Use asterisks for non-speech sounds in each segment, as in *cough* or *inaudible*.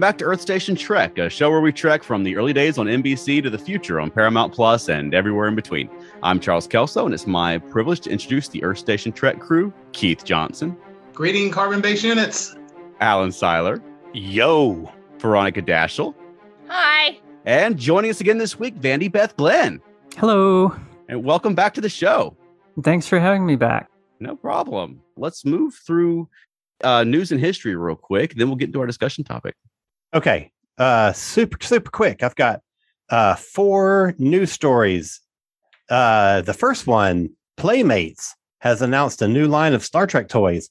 Welcome back to Earth Station Trek, a show where we trek from the early days on NBC to the future on Paramount Plus and everywhere in between. I'm Charles Kelso, and it's my privilege to introduce the Earth Station Trek crew Keith Johnson, Greeting carbon based units. Alan Seiler, Yo. Veronica Dashel, Hi. and joining us again this week, Vandy Beth Glenn. Hello. And welcome back to the show. Thanks for having me back. No problem. Let's move through uh, news and history real quick, then we'll get into our discussion topic. Okay. Uh super super quick. I've got uh four news stories. Uh the first one, Playmates has announced a new line of Star Trek toys.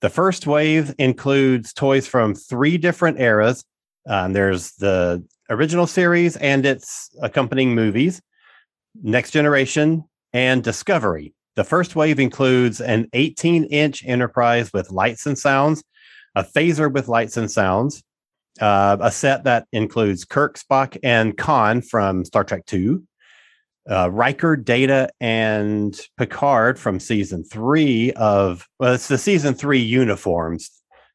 The first wave includes toys from three different eras. Um, there's the original series and its accompanying movies, Next Generation, and Discovery. The first wave includes an 18 inch Enterprise with lights and sounds, a phaser with lights and sounds, uh, a set that includes Kirk, Spock, and Khan from Star Trek II, uh, Riker, Data, and Picard from season three of, well, it's the season three uniforms.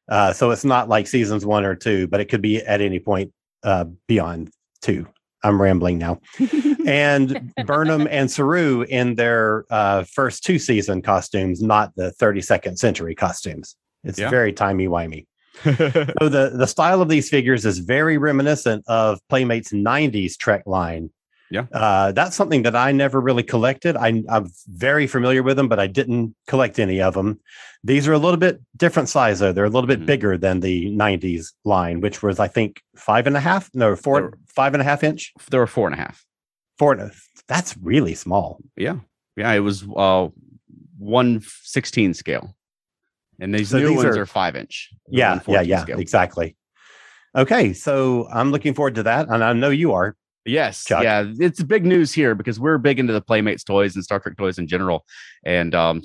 Uh, so it's not like seasons one or two, but it could be at any point uh, beyond two. I'm rambling now. *laughs* and Burnham and Saru in their uh, first two season costumes, not the 32nd century costumes. It's Yeah. very timey wimey. So the the style of these figures is very reminiscent of Playmates '90s Trek line. Yeah. uh, that's something that I never really collected. I, I'm very familiar with them, but I didn't collect any of them. These are a little bit different size though. They're a little bit Mhm. bigger than the '90s line, which was I think five and a half, no four, They're- five and a half inch. there were four and a half. Four. and a- That's really small. Yeah. Yeah. It was uh, 116 scale. And these So new these ones are- are, five inch. Yeah, yeah, yeah, scale. exactly. Okay, so I'm looking forward to that, and I know you are. Yes, Chuck. yeah, it's big news here because we're big into the Playmates toys and Star Trek toys in general. And um,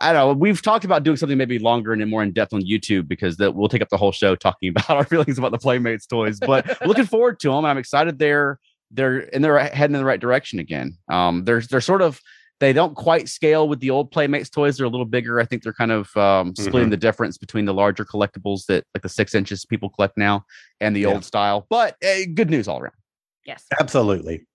I don't know, we've talked about doing something maybe longer and more in depth on YouTube because that we'll take up the whole show talking *laughs* about our feelings about the Playmates toys. But *laughs* looking forward to them. I'm excited they're they're and they're heading in the right direction again. Um, they're they're sort of they don't quite scale with the old Playmates toys. They're a little bigger. I think they're kind of um, splitting the difference between the larger collectibles that like the six inches people collect now and the Yeah. old style. But eh, good news all around. Yes. Absolutely.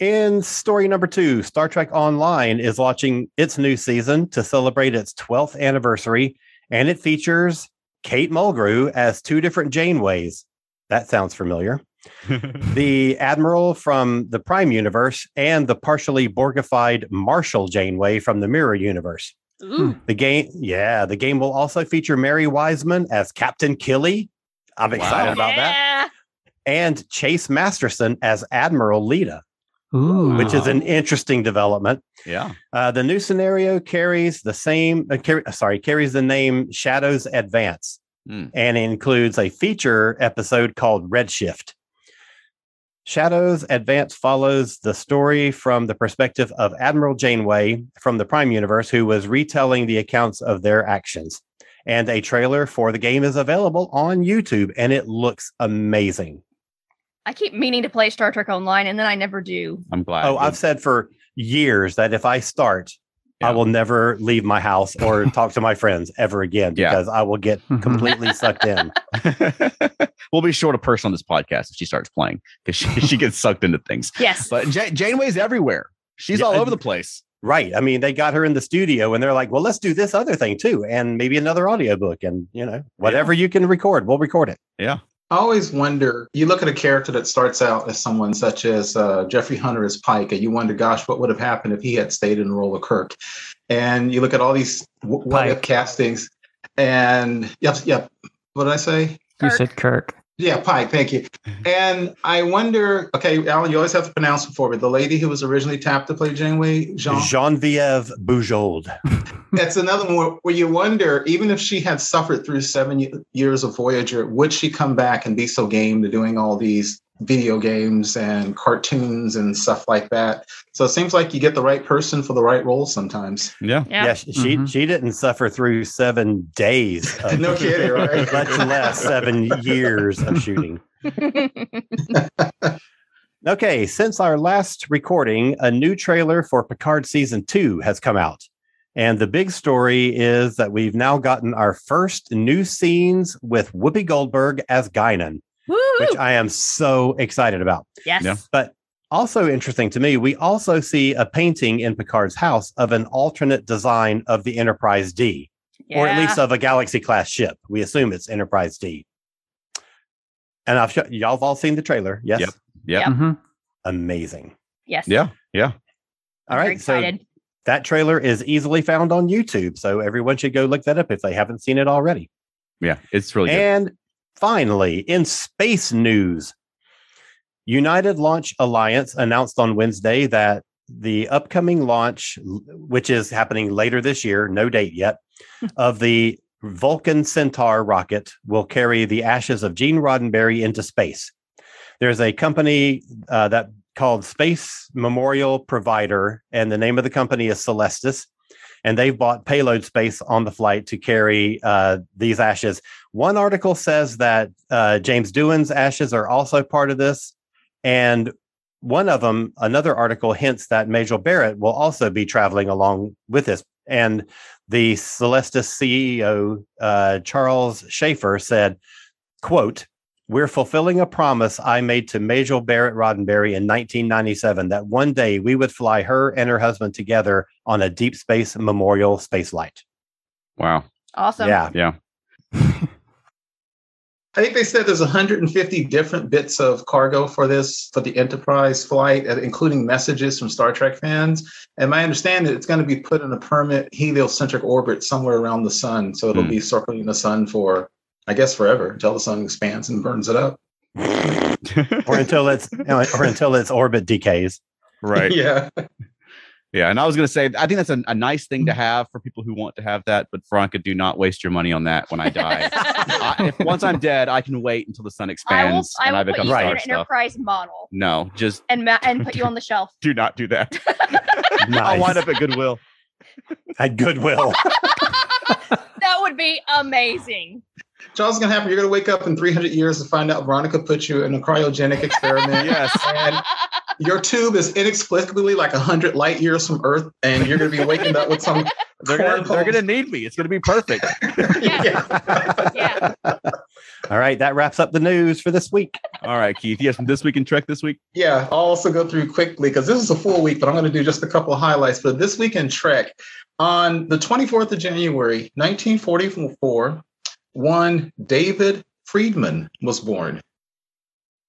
In story number two, Star Trek Online is launching its new season to celebrate its 12th anniversary, and it features Kate Mulgrew as two different Janeways. That sounds familiar. *laughs* the Admiral from the Prime Universe and the partially Borgified Marshall Janeway from the Mirror Universe. Ooh. The game, yeah, the game will also feature Mary Wiseman as Captain Killy. I'm excited Wow. about that. And Chase Masterson as Admiral Leeta, Ooh. which is an interesting development. Yeah. Uh, the new scenario carries the same, uh, carry, sorry, carries the name Shadows Advance Hmm. and includes a feature episode called Redshift. Shadows Advance follows the story from the perspective of Admiral Janeway from the Prime Universe, who was retelling the accounts of their actions. And a trailer for the game is available on YouTube, and it looks amazing. I keep meaning to play Star Trek Online, and then I never do. I'm glad. Oh, I've said for years that if I start, I will never leave my house or *laughs* talk to my friends ever again Yeah. because I will get *laughs* Mhm. completely sucked in. *laughs* we'll be short a person on this podcast if she starts playing because she, she gets sucked into things. Yes. But Ja- Janeway's everywhere. She's Yeah, all over the place. Right. I mean, they got her in the studio and they're like, well, let's do this other thing too. And maybe another audiobook and, you know, whatever you can record, we'll record it. I always wonder. You look at a character that starts out as someone such as uh, Jeffrey Hunter as Pike, and you wonder, gosh, what would have happened if he had stayed in the role of Kirk? And you look at all these w- what if castings, and yep, yep. What did I say? You Kirk. said Kirk. Yeah, Pike. Thank you. Mm-hmm. And I wonder. Okay, Alan, you always have to pronounce it for me. The lady who was originally tapped to play Janeway, Jean. Genevieve Bujold. That's another one where, where you wonder, even if she had suffered through seven ye- years of Voyager, would she come back and be so game to doing all these video games and cartoons and stuff like that. So it seems like you get the right person for the right role sometimes. Yeah. Yeah. Yeah, she she- Mhm. she didn't suffer through seven days. *laughs* Of, no kidding, right? *laughs* much less seven years of shooting. *laughs* Okay, since our last recording, a new trailer for Picard season two has come out. And the big story is that we've now gotten our first new scenes with Whoopi Goldberg as Guinan, Woo! which I am so excited about. yes. Yeah. But also interesting to me, we also see a painting in Picard's house of an alternate design of the Enterprise D, or at least of a Galaxy class ship. We assume it's Enterprise D. And I've sh- y'all have all seen the trailer, yes? Yep. Yeah. Yep. Mhm. Amazing. Yes. Yeah. Yeah. All I'm very right, so that trailer is easily found on YouTube, so everyone should go look that up if they haven't seen it already. Yeah. It's really good. Finally, in space news, United Launch Alliance announced on Wednesday that the upcoming launch, which is happening later this year, no date yet, *laughs* of the Vulcan Centaur rocket will carry the ashes of Gene Roddenberry into space. There's a company uh, that called Space Memorial Provider, and the name of the company is Celestis. And they've bought payload space on the flight to carry uh, these ashes. One article says that uh, James Doohan's ashes are also part of this. And one of them, another article hints that Majel Barrett will also be traveling along with this. And the Celestis CEO, uh, Charles Chafer, said, quote, we're fulfilling a promise I made to Majel Barrett Roddenberry in 1997 that one day we would fly her and her husband together on a deep space memorial space spaceflight. wow. Awesome. Yeah. Yeah. *laughs* I think they said there's 150 different bits of cargo for this for the Enterprise flight, uh, including messages from Star Trek fans. And my understanding, that it's going to be put in a permanent heliocentric orbit somewhere around the sun, so it'll Hmm. be circling the sun for, I guess, forever until the sun expands and burns it up. *laughs* or until it's or until its orbit decays. right. *laughs* yeah. Yeah, and I was going to say, I think that's a, a nice thing to mm. have for people who want to have that. But Veronica, do not waste your money on that when I die. *laughs* I, if once I'm dead, I can wait until the sun I will, expands I and will I put become you in an stuff. enterprise model No, just and ma- and put you on the shelf. do not do that. I'll Nice. wind up at Goodwill. At Goodwill. that would be amazing. Charles, is going to happen. You're going to wake up in 300 years to find out Veronica put you in a cryogenic experiment. *laughs* Yes. And your tube is inexplicably like 100 light years from Earth, and you're going to be waking up with some. *laughs* They're gonna, they're gonna need me. It's gonna be perfect. *laughs* yeah. yeah. All right, that wraps up the news for this week. All right, Keith. Yes, from this week in Trek this week. Yeah, I'll also go through quickly because this is a full week, but I'm going to do just a couple of highlights. But this week in Trek, on the 24th of January, 1944, one David Friedman was born,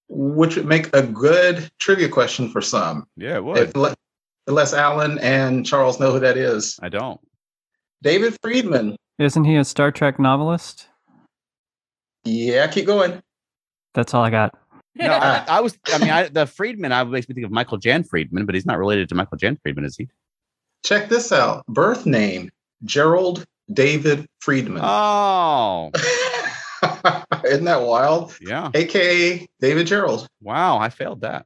which would make a good trivia question for some. Yeah, it would. If le- Unless Alan and Charles know who that is. I don't. David Friedman. Isn't he a Star Trek novelist? Yeah, keep going. That's all I got. No, I, *laughs* I was. I mean, I, the Friedman. I makes me think of Michael Jan Friedman, but he's not related to Michael Jan Friedman, is he? Check this out. Birth name Jerrold David Friedman. Oh, *laughs* Isn't that wild? yeah. AKA David Gerrold. Wow, I failed that.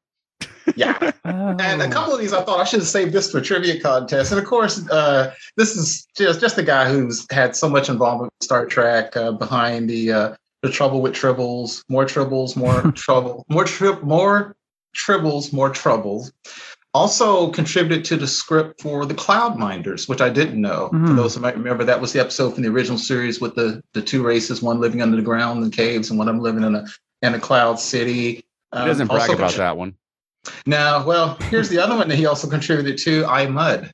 Yeah. *laughs* And a Oh. couple of these, I thought I should have saved this for trivia contest. And of course, uh, this is just just a guy who's had so much involvement with Star Trek uh, behind the uh, the trouble with tribbles, more tribbles, more *laughs* trouble, more trip, more tribbles, more troubles. Also contributed to the script for the Cloud Minders, which I didn't know. For Mhm. those who might remember, that was the episode from the original series with the the two races, one living under the ground in caves, and one of them living in a in a cloud city. He doesn't Um, brag about contri- that one. no, well, here's the other one that he also contributed to, I Mud.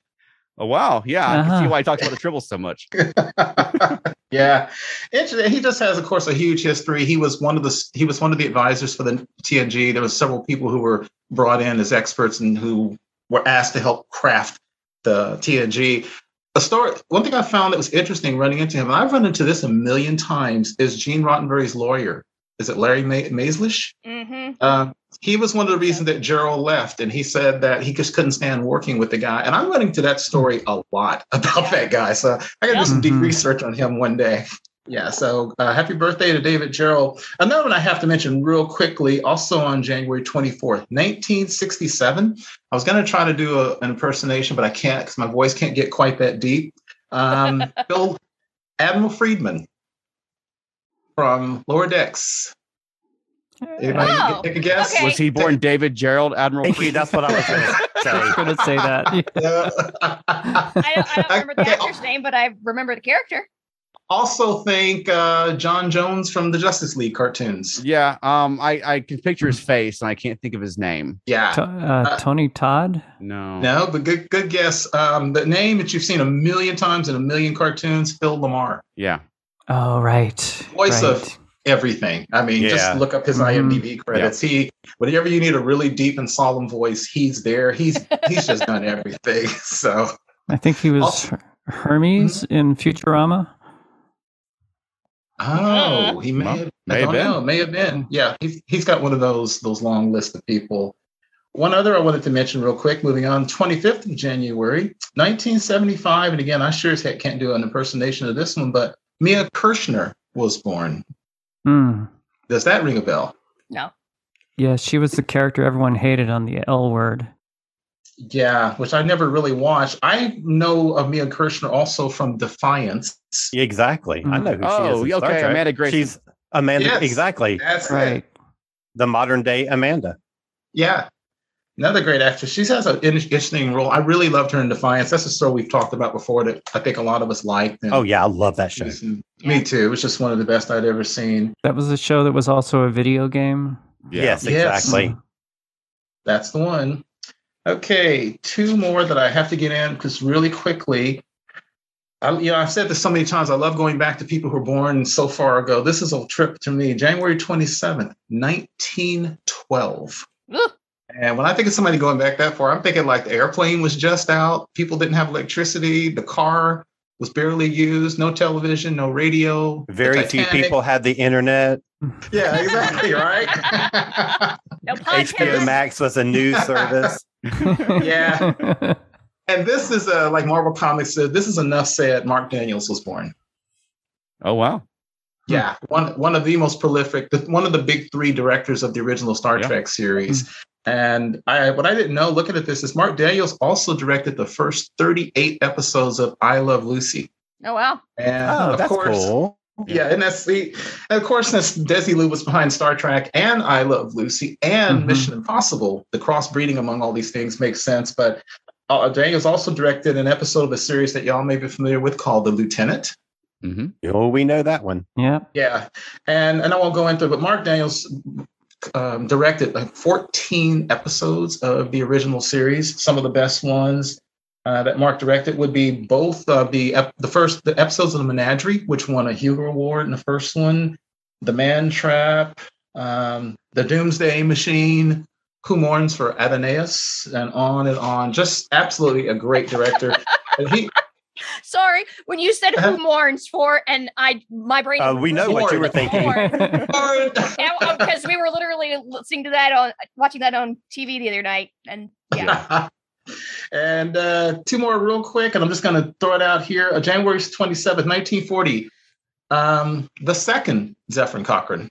Oh wow, yeah. I can see Uh-huh. why he talks about the tribbles so much. *laughs* yeah. Interesting. He just has, of course, a huge history. He was one of the he was one of the advisors for the TNG. There was several people who were brought in as experts and who were asked to help craft the TNG. A story. One thing I found that was interesting running into him, and I've run into this a million times, is Gene Roddenberry's lawyer. Is it Larry Ma- Maizlish? hmm Uh, he was one of the reasons that Gerrold left, and he said that he just couldn't stand working with the guy. And I'm running to that story a lot about Yeah. that guy, so I got to Yeah. do some deep Mhm. research on him one day. Yeah, so uh, happy birthday to David Gerrold. Another one I have to mention real quickly, also on January 24th, 1967. I was going to try to do a, an impersonation, but I can't because my voice can't get quite that deep. Um, *laughs* Bill Admiral Friedman from Lower Decks. Anybody Oh, take a guess? okay. Was he born David Gerrold Admiral? Thank you. That's what I was going to I say. was going to say that. Yeah. *laughs* I don't, I don't remember the actor's name, but I remember the character. Also, think uh, John Jones from the Justice League cartoons. Yeah. Um. I I can picture his face and I can't think of his name. Yeah. To- uh, Tony Todd. No. No, but good good guess. Um, the name that you've seen a million times in a million cartoons, Phil LaMarr. Yeah. Oh, right. Voice right. of everything. I mean, Yeah. just look up his Mhm. IMDb credits. He whenever you need a really deep and solemn voice, he's there. He's he's just done everything. *laughs* So I think he was Also- Her- Hermes in Futurama. Oh, he may Well, have may I have don't been. know, may have been. Yeah, he's he's got one of those those long lists of people. One other I wanted to mention real quick, moving on, 25th of January, 1975. And again, I sure as heck can't do an impersonation of this one, but Mia Kirshner was born. Hmm. Does that ring a bell? No. Yeah, she was the character everyone hated on the L word. Yeah, which I never really watched. I know of Mia Kirshner also from Defiance. Exactly. I mm. know who she is. Oh, okay. Trek. Amanda Grayson. She's Amanda. Yes. Exactly. That's it. Right. The modern day Amanda. Yeah. Another great actress. She has an interesting role. I really loved her in Defiance. That's a story we've talked about before that I think a lot of us liked. Oh yeah, I love that show. Me too. It was just one of the best I'd ever seen. That was a show that was also a video game. Yeah. Yes, Yes. exactly. Mm. That's the one. Okay, two more that I have to get in because really quickly. I, you know, I've said this so many times. I love going back to people who were born so far ago. This is a trip to me. January 27th, 1912. Ugh. And when I think of somebody going back that far, I'm thinking like the airplane was just out. People didn't have electricity. The car was barely used. No television, no radio. Very few people had the internet. Yeah, exactly. Right. No *laughs* HBO. Max was a news service. Yeah. *laughs* And this is a, like Marvel Comics said. This is enough said. Marc Daniels was born. Oh wow. Yeah, one one of the most prolific, one of the big three directors of the original Star Yeah. Trek series. Hmm. And I, what I didn't know, looking at this, is Marc Daniels also directed the first 38 episodes of I Love Lucy. Oh wow. And Oh, of that's course, cool. Yeah, and that's the, and of course, that's Desilu was behind Star Trek and I Love Lucy and Mhm. Mission Impossible. The crossbreeding among all these things makes sense. But uh, Daniels also directed an episode of a series that y'all may be familiar with called The Lieutenant. Mm-hmm. Oh, we know that one. yeah. Yeah, and and I won't go into it, but Marc Daniels um, directed like 14 episodes of the original series. Some of the best ones uh, that Marc directed would be both of the ep- the first the episodes of the Menagerie, which won a Hugo Award in the first one, The Man Trap, um, The Doomsday Machine. Who mourns for Adonais and on and on. Just absolutely a great director. *laughs* he, Sorry, when you said Uh-huh. who mourns for, and I, my brain. Uh, we know what you were thinking. Because *laughs* we were literally listening to that on, watching that on TV the other night, and yeah. *laughs* and uh, two more real quick, and I'm just going to throw it out here. Uh, January 27th, 1940. Um, the second Zefram Cochrane.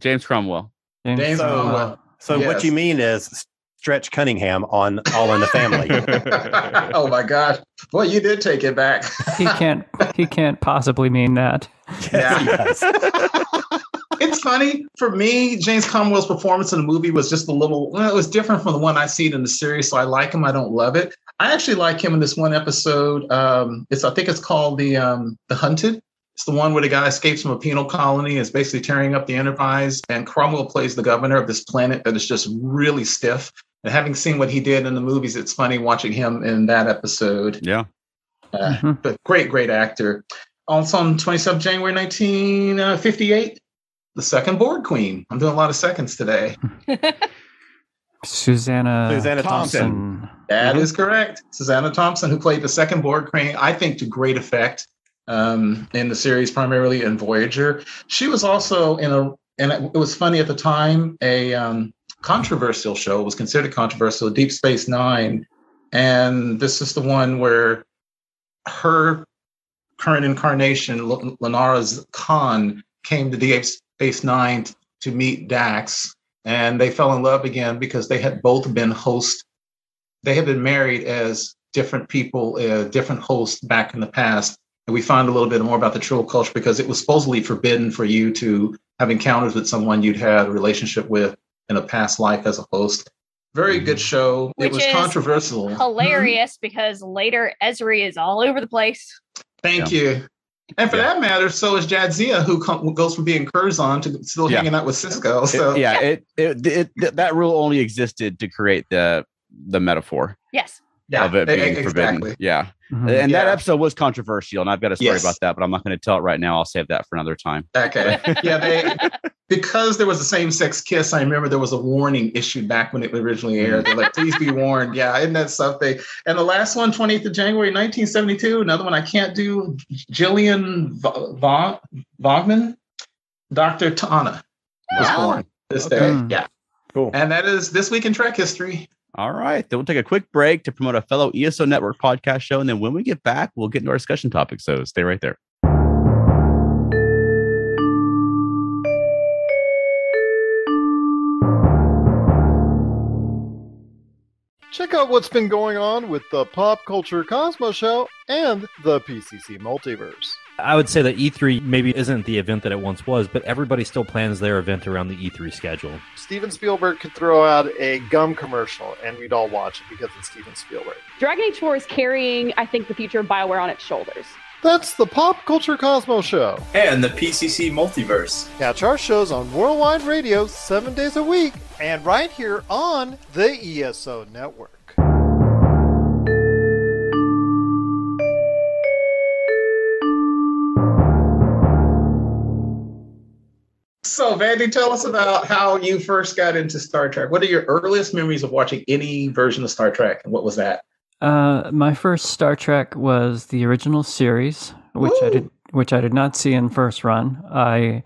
James Cromwell. James James So- Cromwell. So what you mean is Stretch Cunningham on All in the Family. *laughs* oh my gosh. Boy, you did take it back. he can't. He can't possibly mean that. Yeah. Yes, he does. *laughs* it's funny for me. James Cromwell's performance in the movie was just a little. Well, it was different from the one I've seen in the series, so I like him. I don't love it. I actually like him in this one episode. Um, it's I think it's called the um, the Hunted. It's the one where the guy escapes from a penal colony, is basically tearing up the Enterprise, and Cromwell plays the governor of this planet that is just really stiff. And having seen what he did in the movies, it's funny watching him in that episode. Yeah. Uh, Mhm. but great, great actor. Also on 27th January 1958, the second Borg queen. I'm doing a lot of seconds today. *laughs* Susanna. Susanna Thompson. That Mhm. is correct. Susanna Thompson, who played the second Borg queen, I think to great effect um, in the series, primarily in Voyager. She was also in a, and it was funny at the time, a um, controversial show, was considered controversial, Deep Space Nine. And this is the one where her current incarnation, L- Lenara's Kahn, came to Deep Space Nine to meet Dax, and they fell in love again because they had both been hosts. They had been married as different people, uh, different hosts back in the past. And we find a little bit more about the Trill culture because it was supposedly forbidden for you to have encounters with someone you'd had a relationship with in a past life as a host. Very good show. Which it was is controversial. Hilarious because later Ezri is all over the place. Thank you. And for Yeah. that matter, so is Jadzia, who com- goes from being Curzon to still Yeah. hanging out with Sisko. It- So yeah, it, it, it, th- that rule only existed to create the the metaphor Yes. Yeah, of it being e- forbidden. exactly. Yeah. Mhm. And that episode was controversial, and I've got a story Yes. about that, but I'm not going to tell it right now. I'll save that for another time. Okay. *laughs* Yeah, they because there was a same-sex kiss. I remember there was a warning issued back when it originally aired. They're like, "Please be warned." Yeah, isn't that something? And the last one, 28th of January, 1972. Another one I can't do. Gillian Va- Va- Vogman, Dr. T'Ana was Wow. born this Okay. day. Hmm. Yeah, Cool. and that is this week in Trek history. All right. Then we'll take a quick break to promote a fellow ESO Network podcast show. And then when we get back, we'll get into our discussion topic. So stay right there. Check out what's been going on with the Pop Culture Cosmos Show and the PCC Multiverse. I would say that E3 maybe isn't the event that it once was, but everybody still plans their event around the E3 schedule. Steven Spielberg could throw out a gum commercial and we'd all watch it because it's Steven Spielberg. Dragon Age 4 is carrying, I think, the future of BioWare on its shoulders. That's the Pop Culture Cosmos Show. and the PCC Multiverse. Catch our shows on Worldwide Radio seven days a week and right here on the ESO Network. So, Vandy, tell us about how you first got into Star Trek. What are your earliest memories of watching any version of Star Trek, and what was that? Uh, my first Star Trek was the original series, which I did, which I did not see in first run. I,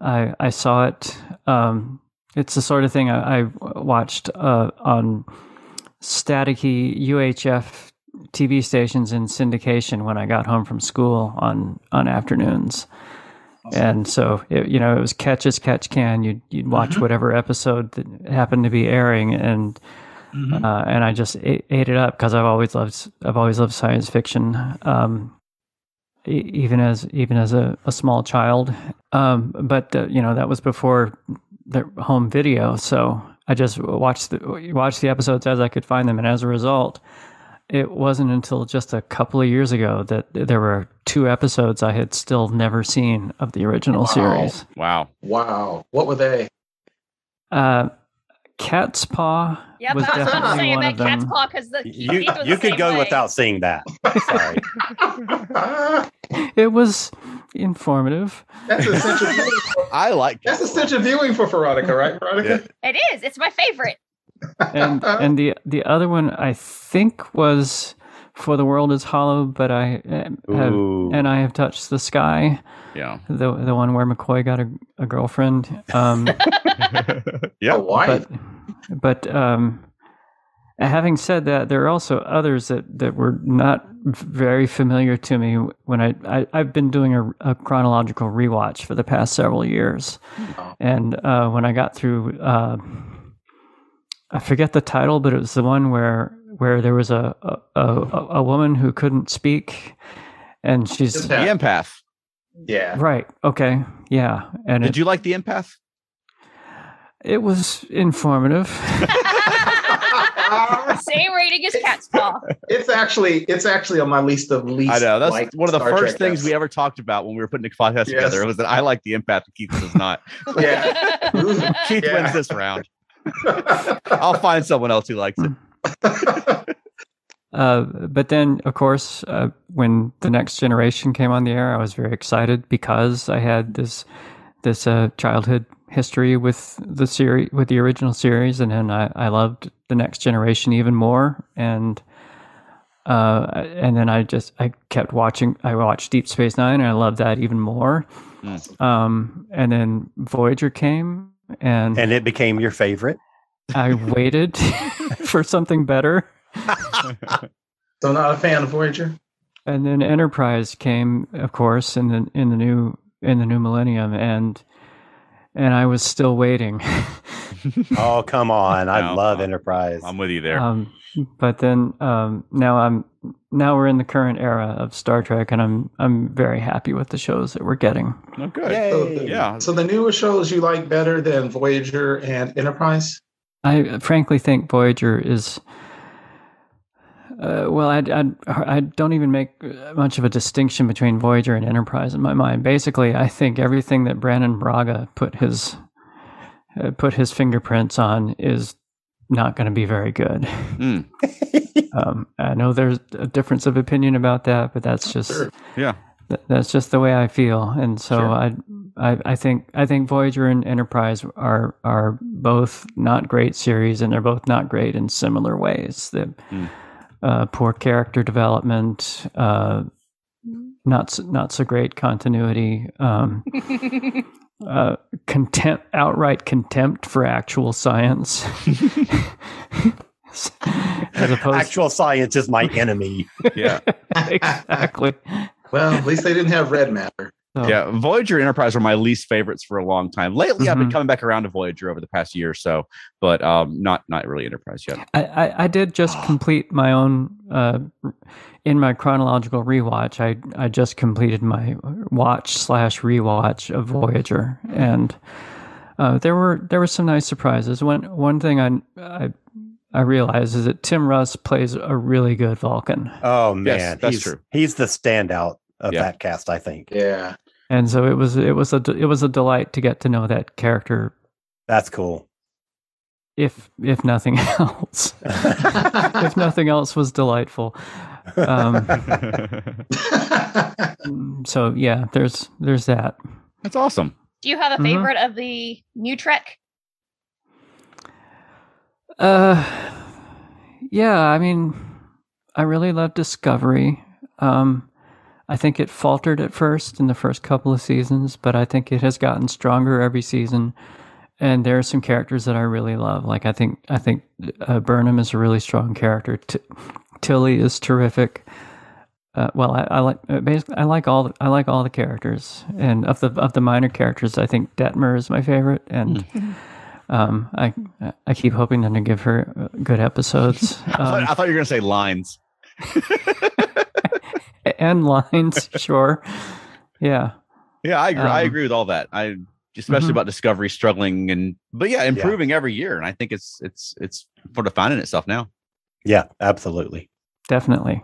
I, I saw it. Um, it's the sort of thing I, I watched uh, on staticky UHF TV stations in syndication when I got home from school on on afternoons. And so, it, you know, it was catch as catch can. You'd you'd watch Mhm. whatever episode that happened to be airing, and Mhm. uh, and I just ate, ate it up because I've always loved I've always loved science fiction, um, e- even as even as a, a small child. Um, but uh, you know that was before the home video, so I just watched the watched the episodes as I could find them, and as a result, it wasn't until just a couple of years ago that there were two episodes I had still never seen of the original Wow. series. Wow. Wow, what were they? Uh, Catspaw Yep, was I was going to definitely say one about. Catspaw because the You Keith was you could go way. without seeing that. Sorry. *laughs* It was informative. that's essential. viewing. I like That's essential viewing for Veronica, right, Veronica? Yeah. It is. It's my favorite. And *laughs* and the the other one I think was for the world is hollow, but I uh, have Ooh. and I have touched the sky. Yeah. The the one where McCoy got a, a girlfriend. Um, *laughs* yeah. Why? but but um, having said that, there are also others that that were not very familiar to me when I, I I've been doing a, a chronological rewatch for the past several years, Oh. and uh, when I got through. Uh, I forget the title, but it was the one where where there was a a, a, a woman who couldn't speak, and she's The empath. yeah. right. Okay, yeah, and Did it, you like the empath? it was informative. *laughs* *laughs* Same rating as Catspaw. it's actually it's actually on my list of least. I know. That's liked one of the Star first Trek things episodes. we ever talked about when we were putting the podcast Yes. together. It was that I like the empath and Keith does not. *laughs* Yeah. Keith Yeah. wins this round. I'll find someone else who likes it. *laughs* Uh, but then, of course, uh, when the next generation came on the air, I was very excited because I had this this uh, childhood history with the series, with the original series, and then I, I loved the next generation even more. And uh, and then I just I kept watching. I watched Deep Space Nine, and I loved that even more. Um, and then Voyager came, and and it became your favorite. I waited *laughs* for something better. so not a fan of Voyager. and then Enterprise came, of course, in the in the new in the new millennium, and and I was still waiting. *laughs* *laughs* oh come on! I No, love I'm- Enterprise. I'm with you there. Um, but then um, now I'm now we're in the current era of Star Trek, and I'm I'm very happy with the shows that we're getting. oh, good. So the, Yeah. So the newer shows you like better than Voyager and Enterprise? I frankly think Voyager is. Uh, well, I, I, I don't even make much of a distinction between Voyager and Enterprise in my mind. Basically, I think everything that Brannon Braga put his uh, put his fingerprints on is not going to be very good. Mm, *laughs* Um, I know there's a difference of opinion about that, but that's just Sure. yeah. th- that's just the way I feel, and so Sure. I, I, I think I think Voyager and Enterprise are are both not great series, and they're both not great in similar ways. The Hmm. uh, poor character development, uh, not s- not so great continuity, um, *laughs* uh, contempt, outright contempt for actual science. *laughs* As opposed, Actual science is my *laughs* enemy. Yeah. *laughs* exactly. Well, at least they didn't have red matter. So- Yeah, Voyager and Enterprise were my least favorites for a long time. Lately, I've been Mhm. coming back around to Voyager over the past year or so, but um, not not really Enterprise yet. I, I, I did just complete my own uh, in my chronological rewatch. I I just completed my watch slash rewatch of Voyager, and uh, there were there were some nice surprises. One one thing I I I realized is that Tim Russ plays a really good Vulcan, Oh man, that's he's, true. He's the standout of Yeah. that cast, I think. Yeah. and so it was it was a it was a delight to get to know that character. That's cool. If if nothing *laughs* else, if nothing else was delightful. Um, *laughs* so yeah, there's there's that. That's awesome. Do you have a Mhm. favorite of the new Trek? Uh, yeah, I mean, I really love Discovery. Um, I think it faltered at first in the first couple of seasons, but I think it has gotten stronger every season. And there are some characters that I really love. Like I think I think uh, Burnham is a really strong character. T- Tilly is terrific. Uh, well, I, I like uh, basically I like all the, I like all the characters, and of the of the minor characters, I think Detmer is my favorite, and *laughs* um, I I keep hoping them to give her uh, good episodes *laughs* I, thought, um, I thought you were going to say lines. *laughs* and lines. *laughs* Sure, yeah, Yeah, I agree. I Um, agree with all that. I especially Mhm. about Discovery struggling and but yeah, improving every year, and I think it's it's it's sort of finding itself now. Yeah, absolutely. definitely.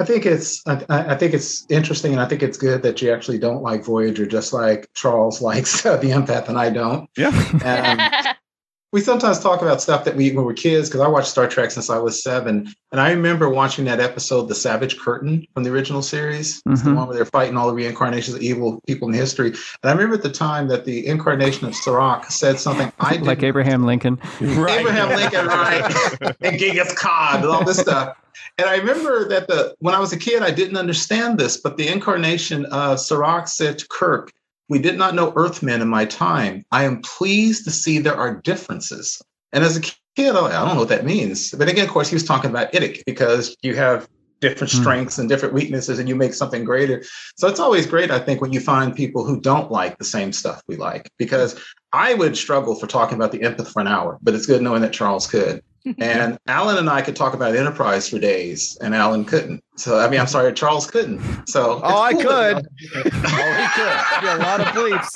I think it's I, I I think it's interesting, and I think it's good that you actually don't like Voyager, just like Charles *laughs* likes the Empath, and I don't. Yeah, Um, *laughs* we sometimes talk about stuff that we when we were kids because I watched Star Trek since I was seven, and I remember watching that episode, "The Savage Curtain" from the original series. It's the Mhm. one where they're fighting all the reincarnations of evil people in history. And I remember at the time that the incarnation of Surak said something I *laughs* didn't like Abraham Lincoln. Abraham Lincoln, right? *laughs* and Genghis Khan and all this stuff. And I remember that the when I was a kid, I didn't understand this, but the incarnation of Surak said to Kirk, "We did not know Earthmen in my time. I am pleased to see there are differences." And as a kid, I don't know what that means. But again, of course, he was talking about IDIC because you have different Hmm. strengths and different weaknesses, and you make something greater. So it's always great, I think, when you find people who don't like the same stuff we like, because I would struggle for talking about the empath for an hour, but it's good knowing that Charles could. And Alan and I could talk about enterprise for days, and Alan couldn't. So I mean, I'm sorry, Charles couldn't. So Oh, I it's cool that- oh, he could. Yeah, a lot of bleeps.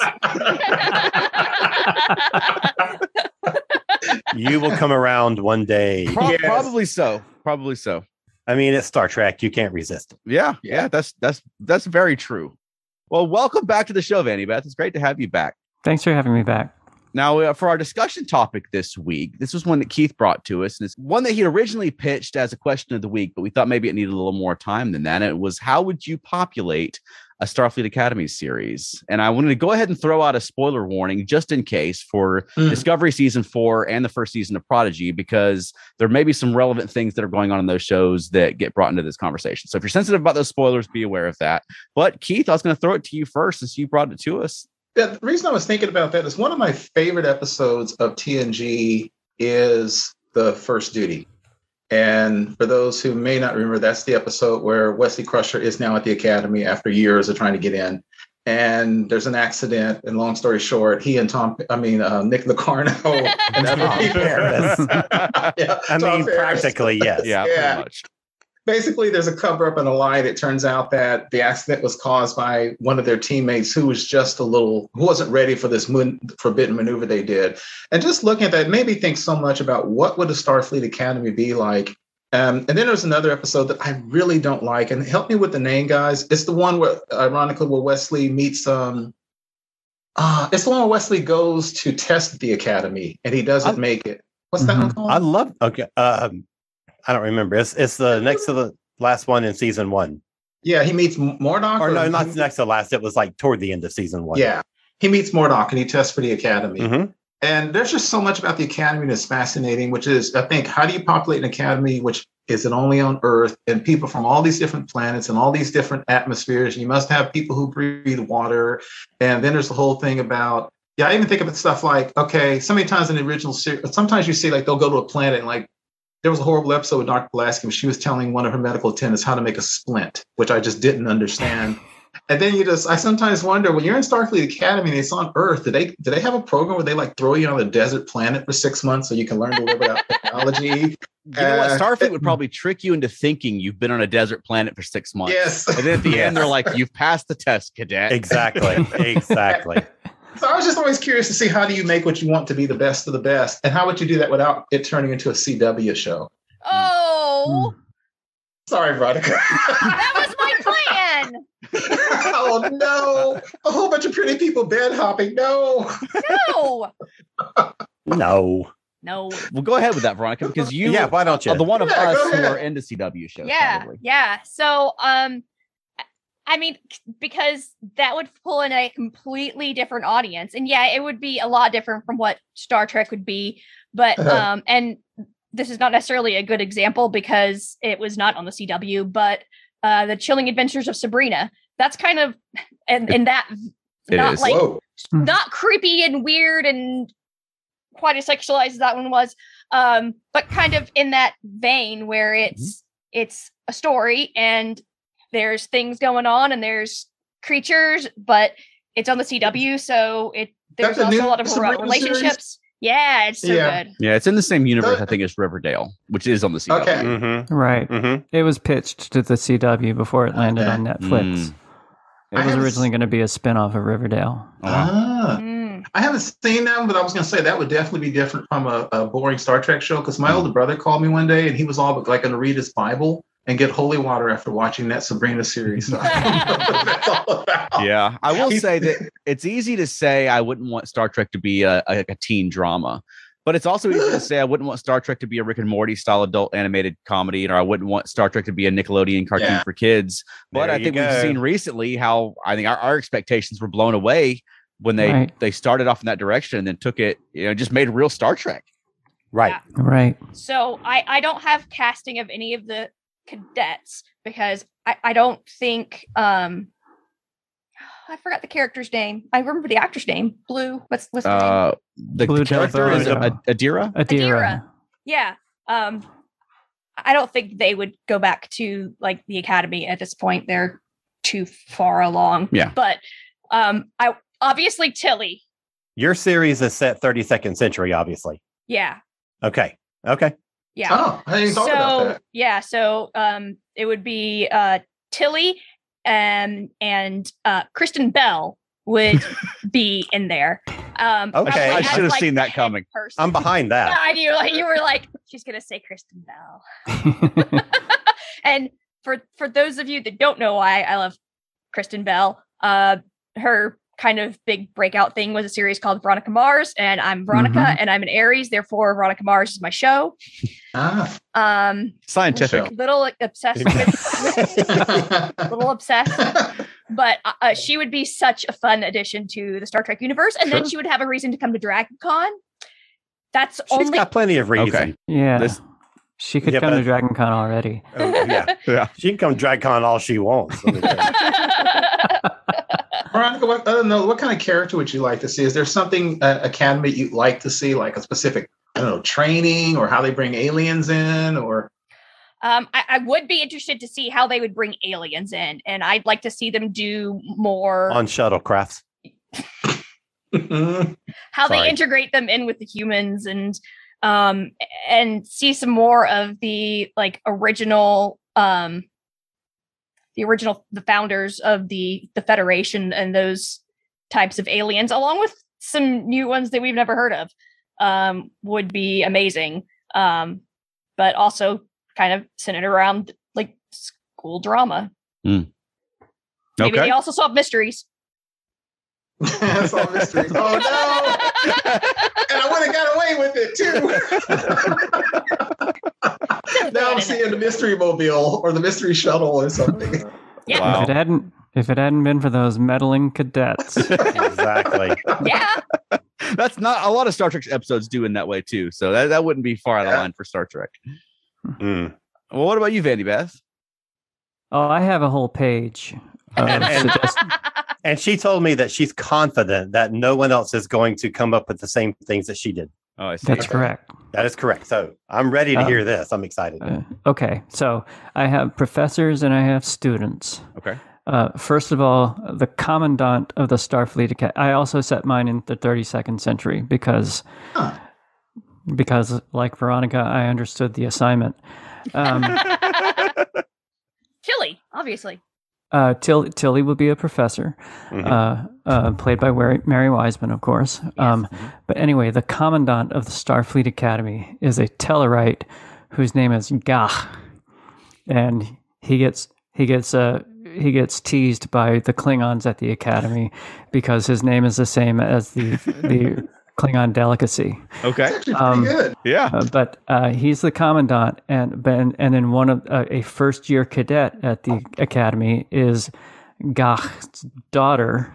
You will come around one day. Pro- Yes. Probably so. Probably so. I mean, it's Star Trek. You can't resist it. Yeah, yeah, that's that's that's very true. Well, welcome back to the show, Vandy Beth. It's great to have you back. Thanks for having me back. Now, uh, for our discussion topic this week, this was one that Keith brought to us, and it's one that he originally pitched as a question of the week, but we thought maybe it needed a little more time than that. And it was how would you populate a Starfleet Academy series? And I wanted to go ahead and throw out a spoiler warning just in case for Mm. Discovery season four and the first season of Prodigy, because there may be some relevant things that are going on in those shows that get brought into this conversation. So if you're sensitive about those spoilers, be aware of that. But Keith, I was going to throw it to you first since you brought it to us. Yeah, the reason I was thinking about that is one of my favorite episodes of TNG is the first duty. And for those who may not remember, that's the episode where Wesley Crusher is now at the academy after years of trying to get in. And there's an accident. And long story short, he and Tom, I mean, uh, Nick Locarno *laughs* and Tom other people- *laughs* yeah, I Tom mean, Ferris. practically, yes. yeah, Yeah. Basically there's a cover up and a lie it turns out that the accident was caused by one of their teammates who was just a little who wasn't ready for this moon, forbidden maneuver they did and just looking at that made me think so much about what would a starfleet academy be like um, and then there's another episode that i really don't like and help me with the name guys it's the one where ironically where wesley meets um uh, it's the one where wesley goes to test the academy and he doesn't I- make it what's that Mhm. one called I love. Okay, um, I don't remember. It's it's the next to the last one in season one, yeah he meets Mordock or no, not next to last. It was like toward the end of season one. Yeah. He meets Mordock and he tests for the academy. Mhm. And there's just so much about the academy that's fascinating, which is, I think, how do you populate an academy which is it only on Earth and people from all these different planets and all these different atmospheres? You must have people who breathe water. And then there's the whole thing about, yeah, I even think of it stuff like, okay, so many times in the original series, sometimes you see like they'll go to a planet and like, there was a horrible episode with Dr. Pulaski. where She was telling one of her medical attendants how to make a splint, which I just didn't understand. And then you just, I sometimes wonder when you're in Starfleet Academy and it's on Earth, do they do they have a program where they like throw you on a desert planet for six months so you can learn to live without technology? *laughs* You know what? Uh, Starfleet *laughs* would probably trick you into thinking you've been on a desert planet for six months. Yes. And then at the end, they're *laughs* like, "You've passed the test, cadet." Exactly. exactly. So I was just always curious to see how do you make what you want to be the best of the best, and how would you do that without it turning into a CW show? Oh, Sorry, Veronica. that was my plan. *laughs* oh no! A whole bunch of pretty people bed hopping. No. No, No. no. Well, go ahead with that, Veronica, because you yeah. Why don't you? are the one of Yeah, us who are into CW shows. yeah probably. yeah so um i mean because that would pull in a completely different audience and yeah it would be a lot different from what star trek would be but Uh-huh. um and this is not necessarily a good example because it was not on the cw but uh the chilling adventures of sabrina that's kind of and and that It not is. like Whoa. not creepy and weird and quite as sexualized as that one was um but kind of in that vein where it's it's a story and there's things going on and there's creatures but it's on the cw so it there's That's a also new a lot of Sabrina relationships yeah it's so Yeah. good Yeah, it's in the same universe. Uh, I think as Riverdale, which is on the CW. Okay. Mm-hmm. Right. Mm-hmm. It was pitched to the CW before it landed Okay. on Netflix. Mm. It I was haven't originally going to be a spin-off of Riverdale. Oh, wow. Ah. Mm. I haven't seen that one, but I was going to say that would definitely be different from a, a boring Star Trek show. Because my older brother called me one day, and he was all but like going to read his Bible and get holy water after watching that Sabrina series. So I don't know what that's all about. Yeah, I will say that it's easy to say I wouldn't want Star Trek to be a, a, a teen drama, but it's also easy to *laughs* say I wouldn't want Star Trek to be a Rick and Morty style adult animated comedy, or I wouldn't want Star Trek to be a Nickelodeon cartoon Yeah. for kids. But There I you think we've seen recently how I think our, our expectations were blown away when they Right. they started off in that direction and then took it, you know, just made real Star Trek. Right. Right. So I I don't have casting of any of the cadets because I I don't think um I forgot the character's name. I remember the actor's name. Blue. What's what's the name? Uh, the, Blue the character is Ad- Adira. Adira. Adira. Yeah. Um I don't think they would go back to like the academy at this point. They're too far along. Yeah. But um I obviously Tilly. Your series is set 32nd century, obviously. Yeah. Okay. Okay. Yeah. Oh, I didn't so about that. yeah so um it would be uh tilly and and uh kristen bell would *laughs* be in there um Okay. I should have like, seen that head coming. person. I'm behind that. I knew like you were like she's gonna say kristen bell *laughs* *laughs* and for for those of you that don't know why I love Kristen Bell, uh, her kind of big breakout thing was a series called Veronica Mars, and I'm Veronica, Mhm. and I'm an Aries, therefore Veronica Mars is my show. Ah. Um, Scientific. Show. little obsessed *laughs* with, *laughs* little obsessed, but uh, uh, she would be such a fun addition to the Star Trek universe, and then she would have a reason to come to DragonCon. That's She's only got plenty of reason. Okay. Yeah. This- she could Yeah, come to but- Dragon Con already. Oh, yeah. *laughs* Yeah. She can come to DragCon all she wants. Let me tell you. Veronica, what, I don't know, what kind of character would you like to see? Is there something uh, Academy you'd like to see, like a specific, I don't know, training or how they bring aliens in, or Um, I, I would be interested to see how they would bring aliens in, and I'd like to see them do more on shuttlecrafts. *laughs* how Sorry. they integrate them in with the humans and um and see some more of the like original um the original the founders of the the federation and those types of aliens along with some new ones that we've never heard of um would be amazing um but also kind of centered around like school drama maybe Okay. they also solve mysteries *laughs* That's all mystery. Oh no! *laughs* and I would have got away with it too. *laughs* *laughs* now I'm seeing the mystery mobile or the mystery shuttle or something. Wow! *laughs* If it hadn't if it hadn't been for those meddling cadets. *laughs* exactly. yeah. That's not a lot of Star Trek episodes do in that way too. So that, that wouldn't be far out of line for Star Trek. Mm. Well, what about you, Vandy Beth? Oh, I have a whole page. of And- and- suggest- And she told me that she's confident that no one else is going to come up with the same things that she did. Oh, I see. That's correct. That is correct. So I'm ready to Um, hear this. I'm excited. Uh, okay, so I have professors and I have students. Okay. Uh, first of all, the commandant of the Starfleet Academy. I also set mine in the 32nd century because, because like Veronica, I understood the assignment. Um, *laughs* Chili, obviously. Uh, Till, Tilly will be a professor, Mhm. uh, uh, played by Mary, Mary Wiseman, of course. Um, but anyway, the commandant of the Starfleet Academy is a Tellarite whose name is Gach, and he gets he gets uh, he gets teased by the Klingons at the Academy because his name is the same as the the *laughs* Klingon delicacy. Okay. Actually, pretty Um, good. Yeah. Uh, but uh, he's the commandant, and ben, and then one of uh, a first year cadet at the academy is Gach's daughter,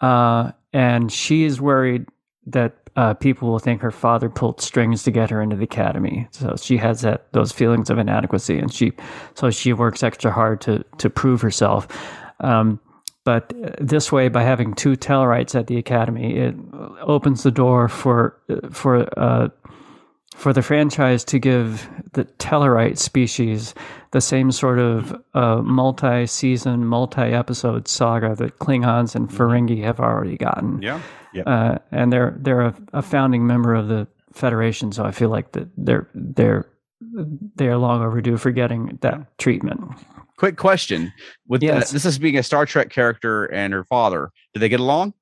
uh, and she is worried that uh, people will think her father pulled strings to get her into the academy. So she has that those feelings of inadequacy, and she so she works extra hard to to prove herself. Um, but uh, this way, by having two Tellarites at the academy, it opens the door for for uh, for the franchise to give the Tellarite species the same sort of uh, multi-season, multi-episode saga that Klingons and Ferengi have already gotten. Yeah. Uh, and they're they're a, a founding member of the Federation, so I feel like that they're they're they are long overdue for getting that treatment. Quick question: With Yes. this is being a Star Trek character and her father, do they get along?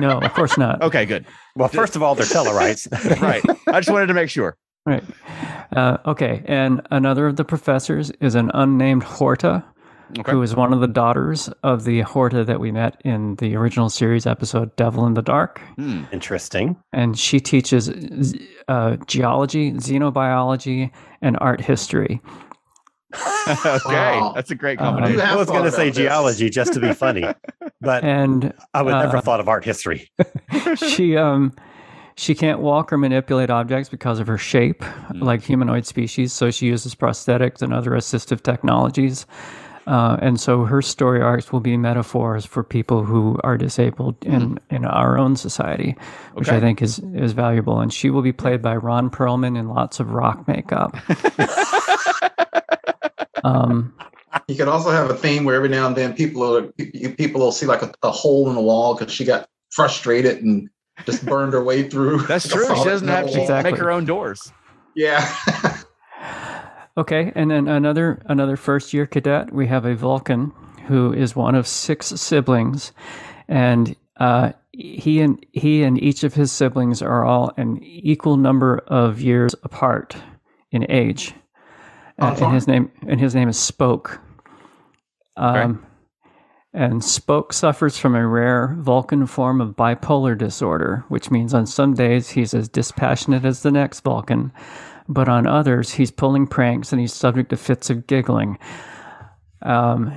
No, of course not. *laughs* Okay, good. Well, first of all, they're Tellarites. *laughs* right. I just wanted to make sure. Right. Uh, okay. And another of the professors is an unnamed Horta, Okay. who is one of the daughters of the Horta that we met in the original series episode Devil in the Dark. Hmm. Interesting. And she teaches uh, geology, xenobiology, and art history. *laughs* okay, Wow. that's a great Uh, combination. You have I was going to say this. geology just to be funny, *laughs* but And I would never uh, thought of art history. *laughs* she um she can't walk or manipulate objects because of her shape, like humanoid species. So she uses prosthetics and other assistive technologies. Uh, and so her story arcs will be metaphors for people who are disabled in, in our own society, which I think is, is valuable. And she will be played by Ron Perlman in lots of rock makeup. Um, You could also have a theme where every now and then people are, people will see like a, a hole in the wall because she got frustrated and just burned her way through. *laughs* That's *laughs* true. She doesn't have to. Exactly. make her own doors. Yeah. *laughs* Okay, and then another another first year cadet. We have a Vulcan who is one of six siblings, and uh, he and he and each of his siblings are all an equal number of years apart in age. Uh, and his name and his name is Spoke. Um, And Spoke suffers from a rare Vulcan form of bipolar disorder, which means on some days he's as dispassionate as the next Vulcan, but on others he's pulling pranks and he's subject to fits of giggling. Um,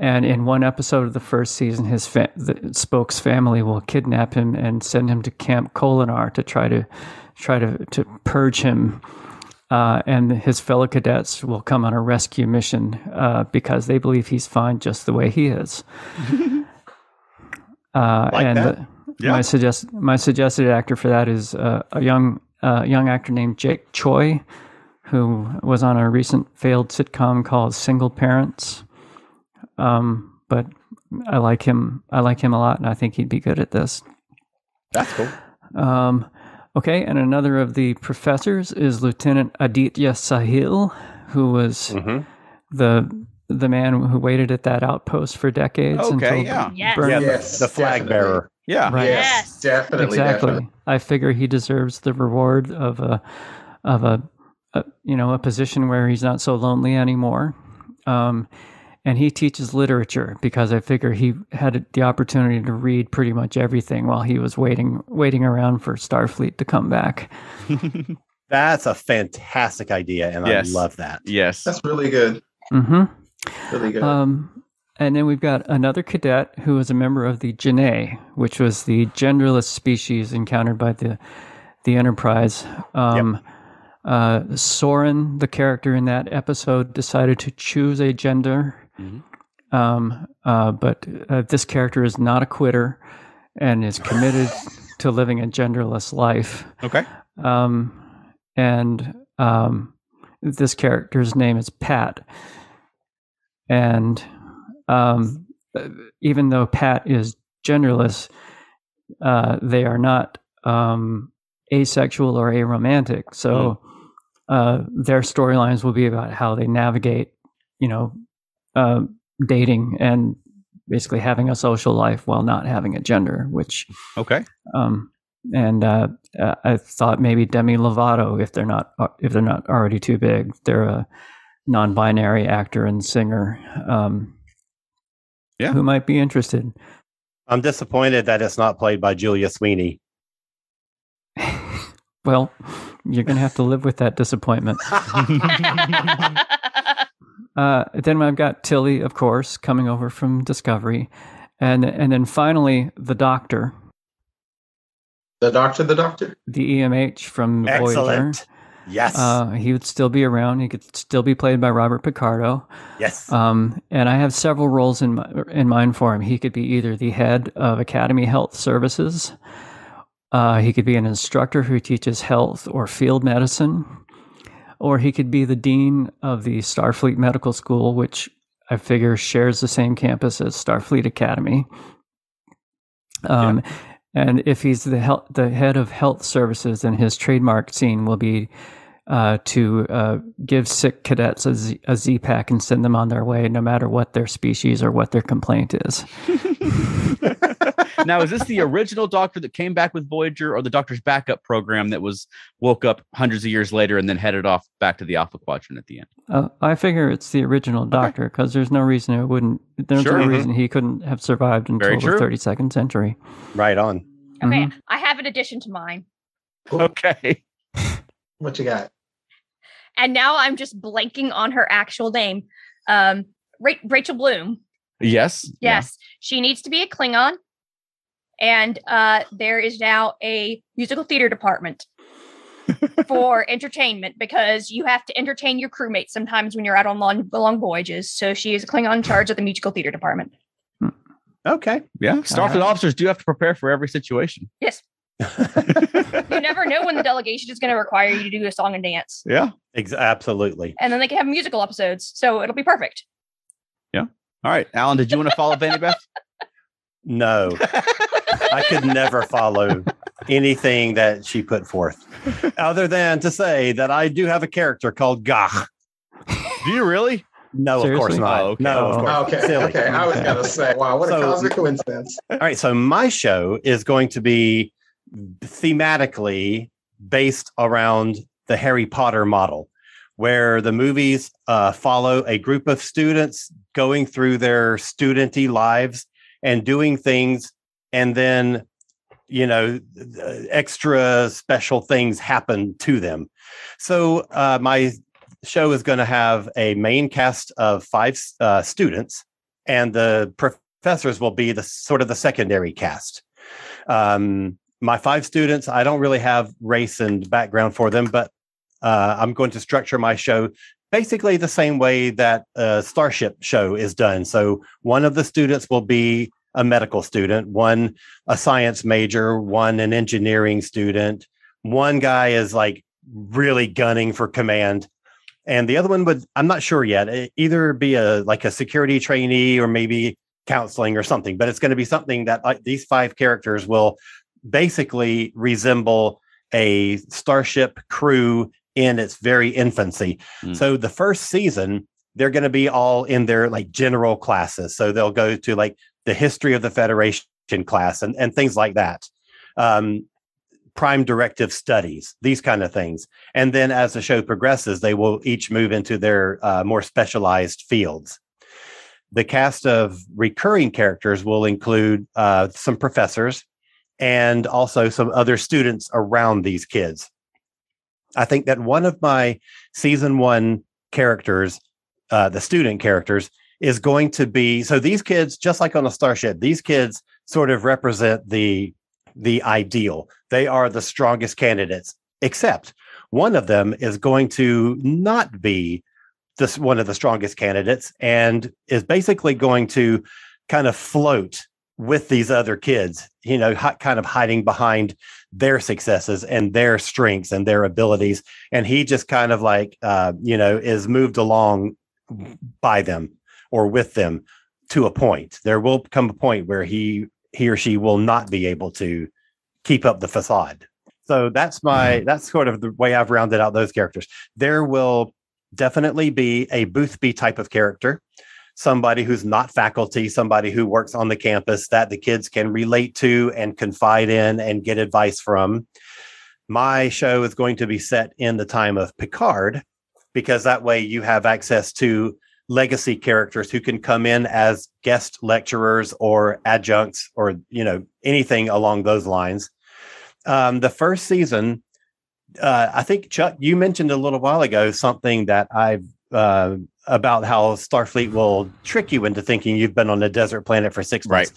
and in one episode of the first season, his fa- the, Spoke's family will kidnap him and send him to Camp Kolinahr to try to try to, to purge him. Uh, and his fellow cadets will come on a rescue mission uh, because they believe he's fine just the way he is. *laughs* uh, Like and the- Yeah. my suggest my suggested actor for that is uh, a young uh, young actor named Jake Choi, who was on a recent failed sitcom called Single Parents. Um, but I like him. I like him a lot, and I think he'd be good at this. That's cool. Um, okay, and another of the professors is Lieutenant Aditya Sahil, who was Mm-hmm. the the man who waited at that outpost for decades. Okay, until yeah. Yes. Yeah, the- Yes, the, flag definitely. bearer. Yeah. Right. Yes, Yes. definitely, exactly. definitely. I figure he deserves the reward of a of a, a you know a position where he's not so lonely anymore. Um, and he teaches literature because I figure he had the opportunity to read pretty much everything while he was waiting waiting around for Starfleet to come back. *laughs* That's a fantastic idea, and Yes. I love that. Yes. That's really good. hmm Really good. Um, and then we've got another cadet who was a member of the J'naii, which was the genderless species encountered by the the Enterprise. Um, uh, Soren, the character in that episode, decided to choose a gender, Mhm. um, uh, but uh, this character is not a quitter and is committed to living a genderless life. Okay. Um, and um, this character's name is Pat. And um, uh, even though Pat is genderless, uh, they are not um, asexual or aromantic. So uh, their storylines will be about how they navigate, you know, uh, dating and basically having a social life while not having a gender, which Okay. um, and uh, I thought maybe Demi Lovato, if they're not if they're not already too big, they're a non-binary actor and singer. Um, Yeah. who might be interested. I'm disappointed that it's not played by Julia Sweeney. *laughs* Well, you're gonna have to live with that disappointment. *laughs* Uh, then I've got Tilly, of course, coming over from Discovery, and and then finally the Doctor, the doctor, the doctor. the EMH from Voyager. Excellent. Yes. Uh, he would still be around. He could still be played by Robert Picardo. yes. Um, and I have several roles in mi- in mind for him. He could be either the head of Academy Health Services, uh, he could be an instructor who teaches health or field medicine, or he could be the dean of the Starfleet Medical School, which I figure shares the same campus as Starfleet Academy. Um, And if he's the hel- the head of health services, then his trademark scene will be uh, to uh, give sick cadets a Z, a Z pack and send them on their way, no matter what their species or what their complaint is. *laughs* now, is this the original Doctor that came back with Voyager, or the Doctor's backup program that was woke up hundreds of years later and then headed off back to the Alpha Quadrant at the end? Uh, I figure it's the original Doctor because there's no reason it wouldn't. There's Sure. no reason he couldn't have survived until the 32nd century. right on. okay, Mhm. I have an addition to mine. Okay. What you got? And now I'm just blanking on her actual name. Um, Ra- Rachel Bloom. Yes. Yes, she needs to be a Klingon. And uh, there is now a musical theater department *laughs* for entertainment because you have to entertain your crewmates sometimes when you're out on long, long voyages. So she is a Klingon in charge of the musical theater department. Okay. Yeah. Starfleet right. officers do have to prepare for every situation. Yes, *laughs* you never know when the delegation is going to require you to do a song and dance. Yeah. Ex- absolutely. And then they can have musical episodes. So it'll be perfect. Yeah. All right, Alan, did you want to follow Vandy Beth? *laughs* No, I could never follow anything that she put forth, other than to say that I do have a character called Gach. Do you really? No, of course not. Oh, okay. No, of Oh. course. Okay, Silly. okay. I was gonna say, wow, what So- a cosmic coincidence. All right. So my show is going to be thematically based around the Harry Potter model, where the movies uh, follow a group of students going through their studenty lives and doing things, and then you know extra special things happen to them. So uh, my show is going to have a main cast of five uh, students, and the professors will be the sort of the secondary cast. Um, my five students, I don't really have race and background for them, but uh, I'm going to structure my show basically the same way that a Starship show is done. So one of the students will be a medical student, one a science major, one an engineering student, one guy is like really gunning for command, and the other one would I'm not sure yet. It either be a like a security trainee or maybe counseling or something, but it's going to be something that these five characters will basically resemble a starship crew in its very infancy. Mm. So the first season, they're going to be all in their like general classes. So they'll go to like the history of the Federation class and, and things like that. Um, prime directive studies, these kind of things. And then as the show progresses, they will each move into their uh, more specialized fields. The cast of recurring characters will include uh, some professors and also some other students around these kids. I think that one of my season one characters, uh, the student characters, is going to be so these kids, just like on a starship, these kids sort of represent the the ideal. They are the strongest candidates, except one of them is going to not be this one of the strongest candidates and is basically going to kind of float with these other kids, you know, hi- kind of hiding behind their successes and their strengths and their abilities. And he just kind of like, uh, you know, is moved along by them or with them to a point. There will come a point where he he or she will not be able to keep up the facade. So that's my that's sort of the way I've rounded out those characters. There will definitely be a Boothby type of character, somebody who's not faculty, somebody who works on the campus that the kids can relate to and confide in and get advice from. My show is going to be set in the time of Picard because that way you have access to legacy characters who can come in as guest lecturers or adjuncts or you know anything along those lines um, the first season uh, i think chuck you mentioned a little while ago something that i've uh, about how starfleet will trick you into thinking you've been on a desert planet for six months.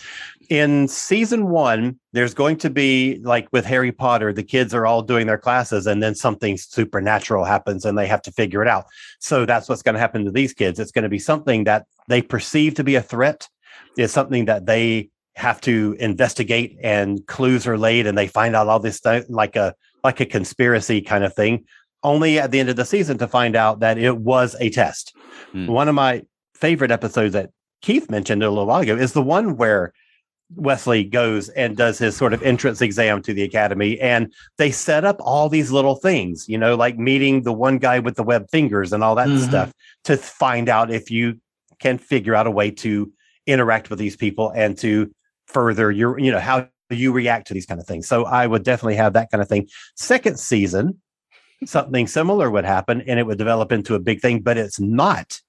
In season one there's going to be like with harry potter the kids are all doing their classes and then something supernatural happens and they have to figure it out. So that's what's going to happen to these kids. It's going to be something that they perceive to be a threat. Is something that they have to investigate and clues are laid and they find out all this stuff like a like a conspiracy kind of thing only at the end of the season to find out that it was a test Hmm. one of my favorite episodes that keith mentioned a little while ago is the one where Wesley goes and does his sort of entrance exam to the academy, and they set up all these little things, you know, like meeting the one guy with the web fingers and all that Mhm. stuff to find out if you can figure out a way to interact with these people and to further your, you know, how you react to these kind of things. So I would definitely have that kind of thing. Second season, something similar would happen and it would develop into a big thing, but it's not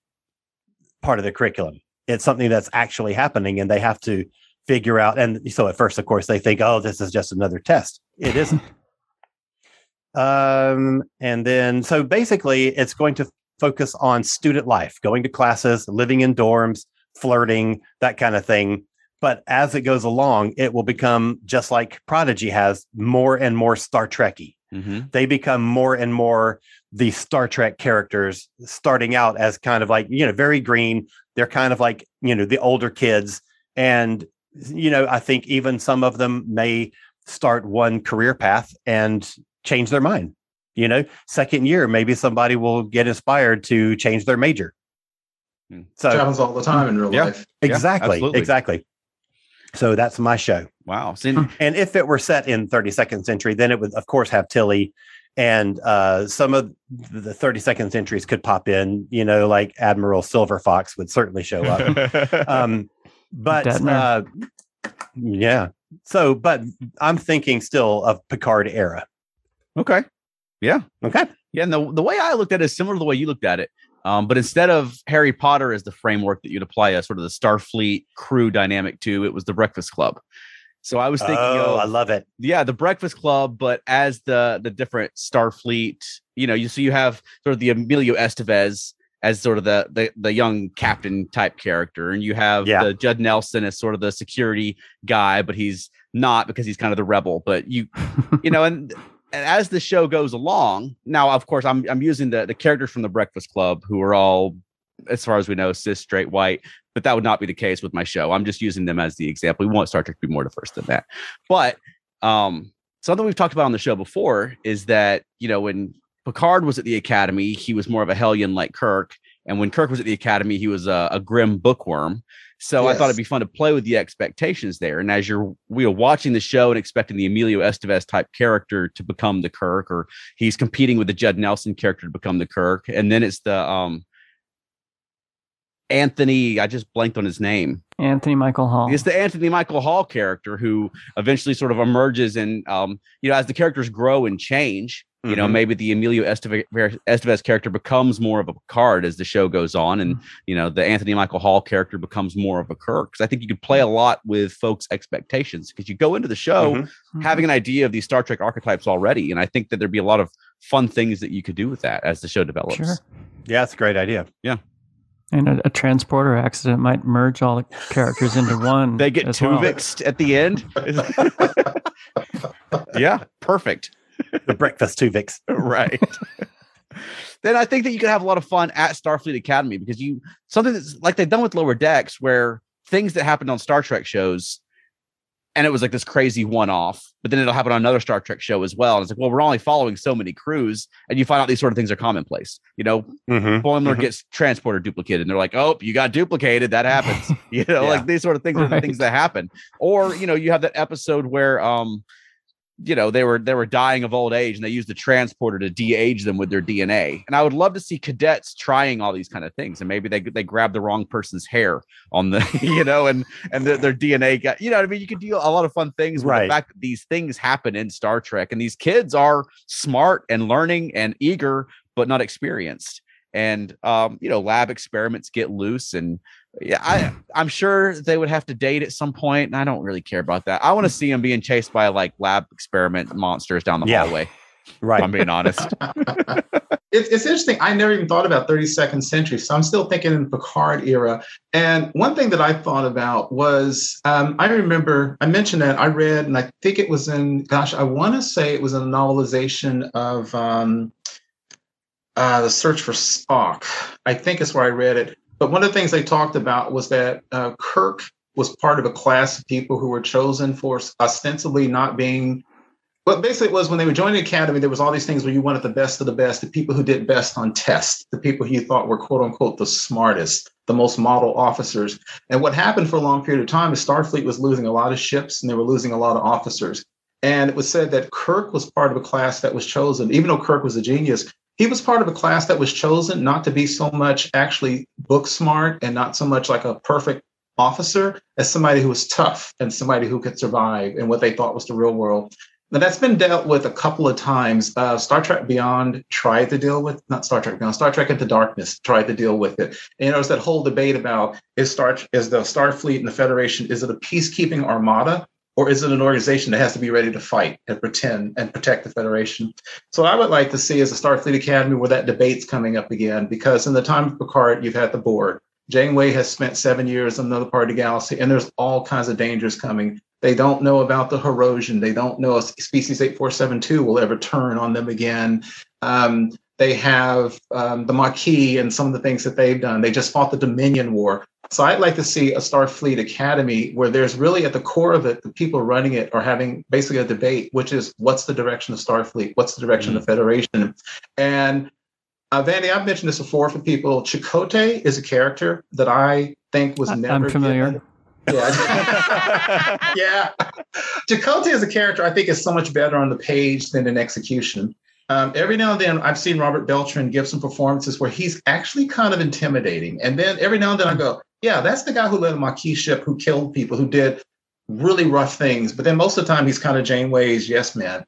part of the curriculum. It's something that's actually happening and they have to figure out. And so at first, of course, they think, oh, this is just another test. It isn't. *laughs* um, and then, so basically, it's going to focus on student life, going to classes, living in dorms, flirting, that kind of thing. But as it goes along, it will become just like Prodigy has more and more Star Trekky Mhm. they become more and more the Star Trek characters, starting out as kind of like, you know, very green. They're kind of like, you know, the older kids. And, you know, I think even some of them may start one career path and change their mind. You know, second year, maybe somebody will get inspired to change their major. So Which happens all the time in real Yeah. life. exactly, absolutely. exactly. So that's my show. Wow. So, And if it were set in 32nd century, then it would, of course, have Tilly. And uh, some of the 32nd centuries could pop in, you know, like Admiral Silver Fox would certainly show up. *laughs* um, but uh, yeah. So, but I'm thinking still of Picard era. okay. Yeah. Okay. Yeah. And the, the way I looked at it is similar to the way you looked at it. Um, but instead of Harry Potter as the framework that you'd apply a sort of the Starfleet crew dynamic to, it was the Breakfast Club. So I was thinking, Oh, of, I love it. yeah, the Breakfast Club, but as the the different Starfleet, you know, you so you have sort of the Emilio Estevez as sort of the the, the young captain type character, and you have Yeah. the Judd Nelson as sort of the security guy, but he's not because he's kind of the rebel. But you you know, and, and as the show goes along, now of course I'm I'm using the the characters from the Breakfast Club who are all, as far as we know, cis, straight, white. But that would not be the case with my show. I'm just using them as the example. We want Star Trek to be more diverse than that. But um, something we've talked about on the show before is that you know when Picard was at the academy, he was more of a hellion like Kirk. And when Kirk was at the academy, he was a, a grim bookworm. So I thought it'd be fun to play with the expectations there. And as you're we are watching the show and expecting the Emilio Estevez type character to become the Kirk, or he's competing with the Judd Nelson character to become the Kirk, and then it's the um Anthony. I just blanked on his name. Anthony Michael Hall. It's the Anthony Michael Hall character who eventually sort of emerges and um, you know, as the characters grow and change, you know, Mhm. maybe the Emilio Estevez, Estevez character becomes more of a Picard as the show goes on, and you know, the Anthony Michael Hall character becomes more of a Kirk. Because I think you could play a lot with folks' expectations because you go into the show Mhm. Mm-hmm. having an idea of these Star Trek archetypes already, and I think that there'd be a lot of fun things that you could do with that as the show develops. Sure. Yeah, it's a great idea. Yeah. And a, a transporter accident might merge all the characters into *laughs* one. They get as well. Tuvixed at the end. *laughs* *laughs* yeah, perfect. The breakfast Tuvix. *laughs* right. then I think that you could have a lot of fun at Starfleet Academy because you something that's like they've done with Lower Decks, where things that happened on Star Trek shows, and it was like this crazy one off, but then it'll happen on another Star Trek show as well. And it's like, well, we're only following so many crews, and you find out these sort of things are commonplace. You know, Mm-hmm. Boimler Mhm. gets transporter duplicated, and they're like, "Oh, you got duplicated. That happens." *laughs* You know, Yeah. like these sort of things are the things that happen. Or you know, you have that episode where, um, you know, they were they were dying of old age, and they used the transporter to de-age them with their DNA. And I would love to see cadets trying all these kind of things, and maybe they they grab the wrong person's hair on the, *laughs* you know, and and their, their DNA got, you know, what I mean, you could do a lot of fun things with Right. the fact that these things happen in Star Trek, and these kids are smart and learning and eager, but not experienced and um, you know lab experiments get loose and yeah i i'm sure they would have to date at some point and i don't really care about that i want to see them being chased by like lab experiment monsters down the Yeah. hallway Right. i'm being honest *laughs* It's, it's interesting. I never even thought about 32nd century, so I'm still thinking in Picard era. And one thing that I thought about was um, I remember I mentioned that I read, and I think it was in, gosh, I want to say it was a novelization of um, uh, The Search for Spock. I think is where I read it. But one of the things they talked about was that uh, Kirk was part of a class of people who were chosen for ostensibly not being but basically, it was when they were joining the academy, there was all these things where you wanted the best of the best, the people who did best on tests, the people who you thought were quote unquote the smartest, the most model officers. And what happened for a long period of time is Starfleet was losing a lot of ships and they were losing a lot of officers. And it was said that Kirk was part of a class that was chosen, even though Kirk was a genius, he was part of a class that was chosen not to be so much actually book smart and not so much like a perfect officer as somebody who was tough and somebody who could survive in what they thought was the real world. Now that's been dealt with a couple of times. Uh, Star Trek Beyond tried to deal with not Star Trek Beyond, Star Trek Into Darkness tried to deal with it. And there was that whole debate about is Star is the Starfleet and the Federation is it a peacekeeping armada or is it an organization that has to be ready to fight and pretend and protect the Federation? So I would like to see is a Starfleet Academy where that debate's coming up again because in the time of Picard you've had the Borg. Janeway has spent seven years in another part of the galaxy, and there's all kinds of dangers coming. They don't know about the erosion. They don't know if species 8472 will ever turn on them again. Um, they have um, the Maquis and some of the things that they've done. They just fought the Dominion War. So I'd like to see a Starfleet Academy where there's really at the core of it, the people running it are having basically a debate, which is what's the direction of Starfleet? What's the direction of the Federation? And uh, Vandy, I've mentioned this before for people. Chakotay is a character that I think was I- never. I'm familiar. given- yeah. *laughs* yeah. Chakotay as a character, I think, is so much better on the page than in execution. Um, every now and then, I've seen Robert Beltran give some performances where he's actually kind of intimidating. And then every now and then I go, yeah, that's the guy who led a Maquis ship, who killed people, who did really rough things. But then most of the time, he's kind of Janeway's yes man.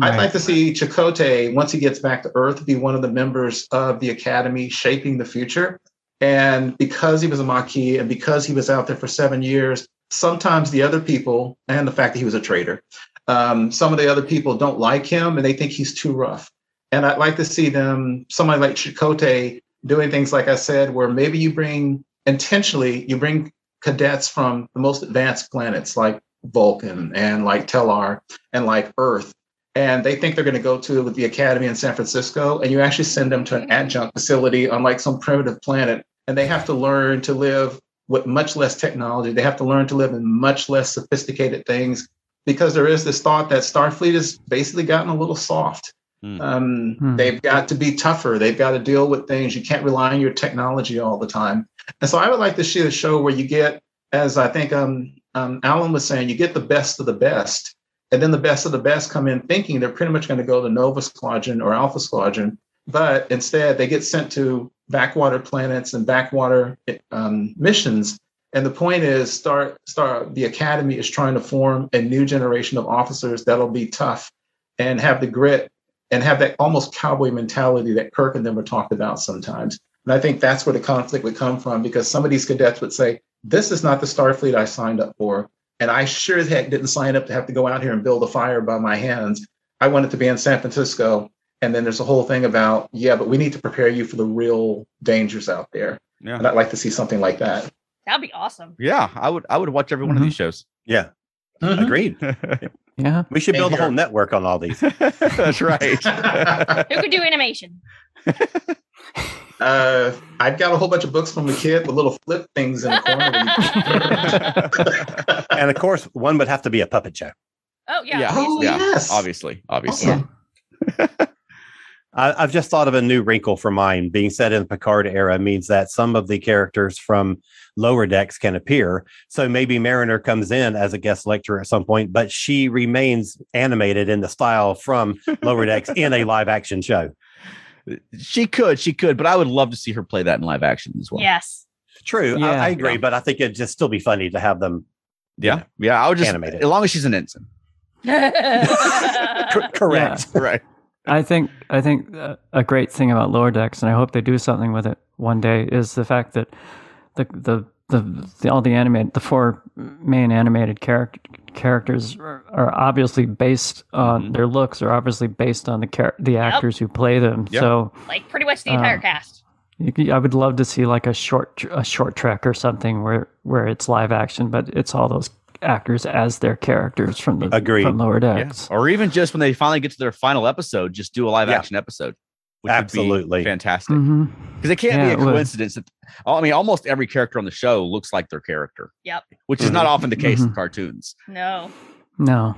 I'd like to see Chakotay, once he gets back to Earth, be one of the members of the Academy shaping the future. And because he was a Maquis and because he was out there for seven years, sometimes the other people, and the fact that he was a traitor, um, some of the other people don't like him and they think he's too rough. And I'd like to see them, somebody like Chakotay, doing things like I said, where maybe you bring intentionally, you bring cadets from the most advanced planets like Vulcan and like Tellar and like Earth and they think they're going to go to the academy in San Francisco, and you actually send them to an adjunct facility on like some primitive planet, and they have to learn to live with much less technology. They have to learn to live in much less sophisticated things because there is this thought that Starfleet has basically gotten a little soft. Hmm. Um, Hmm. They've got to be tougher. They've got to deal with things. You can't rely on your technology all the time. And so I would like to see a show where you get, as I think um, um, Alan was saying, you get the best of the best. And then the best of the best come in thinking they're pretty much going to go to Nova Squadron or Alpha Squadron. But instead, they get sent to backwater planets and backwater um, missions. And the point is, start, start. The Academy is trying to form a new generation of officers that'll be tough and have the grit and have that almost cowboy mentality that Kirk and them are talked about sometimes. And I think that's where the conflict would come from because some of these cadets would say, This is not the Starfleet I signed up for. And I sure as heck didn't sign up to have to go out here and build a fire by my hands. I wanted to be in San Francisco. And then there's a whole thing about, yeah, but we need to prepare you for the real dangers out there. Yeah. And I'd like to see something like that. That'd be awesome. Yeah, I would. I would watch every one of Mhm. these shows. Yeah. Mhm. Agreed. *laughs* Yeah. We should Same build a whole network on all these. *laughs* That's right. Who could do animation? *laughs* Uh, I've got a whole bunch of books from a kid with little flip things in the corner. and of course, one would have to be a puppet show. Oh yeah. yeah, Oh, yeah, yes. obviously, obviously. Awesome. I, I've just thought of a new wrinkle for mine. Being set in the Picard era means that some of the characters from lower decks can appear. So maybe Mariner comes in as a guest lecturer at some point, but she remains animated in the style from lower decks in a live action show. She could, she could, but I would love to see her play that in live action as well. Yes. True, I, Yeah. I agree, but I think it'd just still be funny to have them yeah, yeah. I would just animate it. as long as she's an ensign. *laughs* *laughs* cor- correct. Right. I think I think uh, a great thing about lower decks, and I hope they do something with it one day, is the fact that the the the, the all the animated the four main animated character characters are, are obviously based on Mhm. their looks are obviously based on the char- the actors who play them. Yep. So like pretty much the entire Uh, cast. you I would love to see like a short tr- a short trek or something where where it's live action, but it's all those actors as their characters from the Agreed. from lower Yeah. decks. Or even just when they finally get to their final episode, just do a live Yeah. action episode. Which would Absolutely. be fantastic. Because it can't Yeah, be a coincidence that I mean, almost every character on the show looks like their character. Yep. Which is not often the case in Mhm. cartoons. No. No.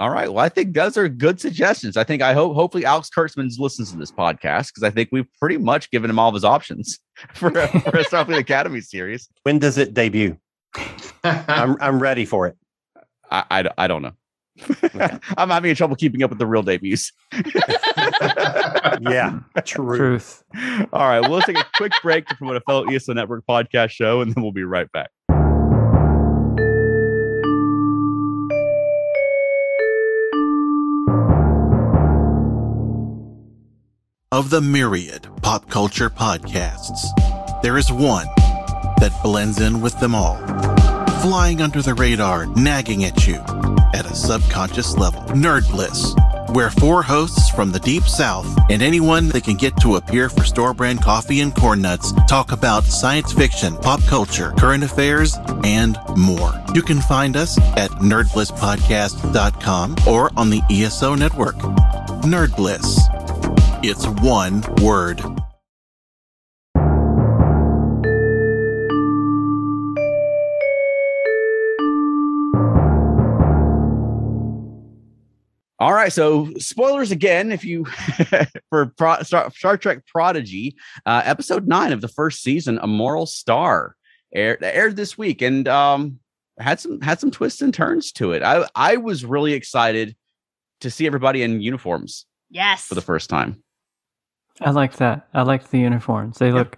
All right. Well, I think those are good suggestions. I think I hope hopefully Alex Kurtzman listens to this podcast because I think we've pretty much given him all of his options *laughs* for for a Starfleet Academy series. When does it debut? I'm I'm ready for it. I I, I don't know. *laughs* I'm having trouble keeping up with the real debuts. *laughs* Yeah, true. Truth. All right. We'll take a quick break to promote a fellow ESO Network podcast show, and then we'll be right back. Of the myriad pop culture podcasts, there is one that blends in with them all, flying under the radar, nagging at you at a subconscious level. Nerd Bliss, where four hosts from the deep south and anyone that can get to appear for store brand coffee and corn nuts talk about science fiction, pop culture, current affairs, and more. You can find us at nerdblisspodcast.com or on the ESO network. Nerd Bliss. It's one word. All right, so spoilers again. If you *laughs* for Pro, Star, Star Trek Prodigy, uh, episode nine of the first season, A Moral Star, aired, aired this week, and um, had some had some twists and turns to it. I I was really excited to see everybody in uniforms Yes. for the first time. I like that. I like the uniforms. They look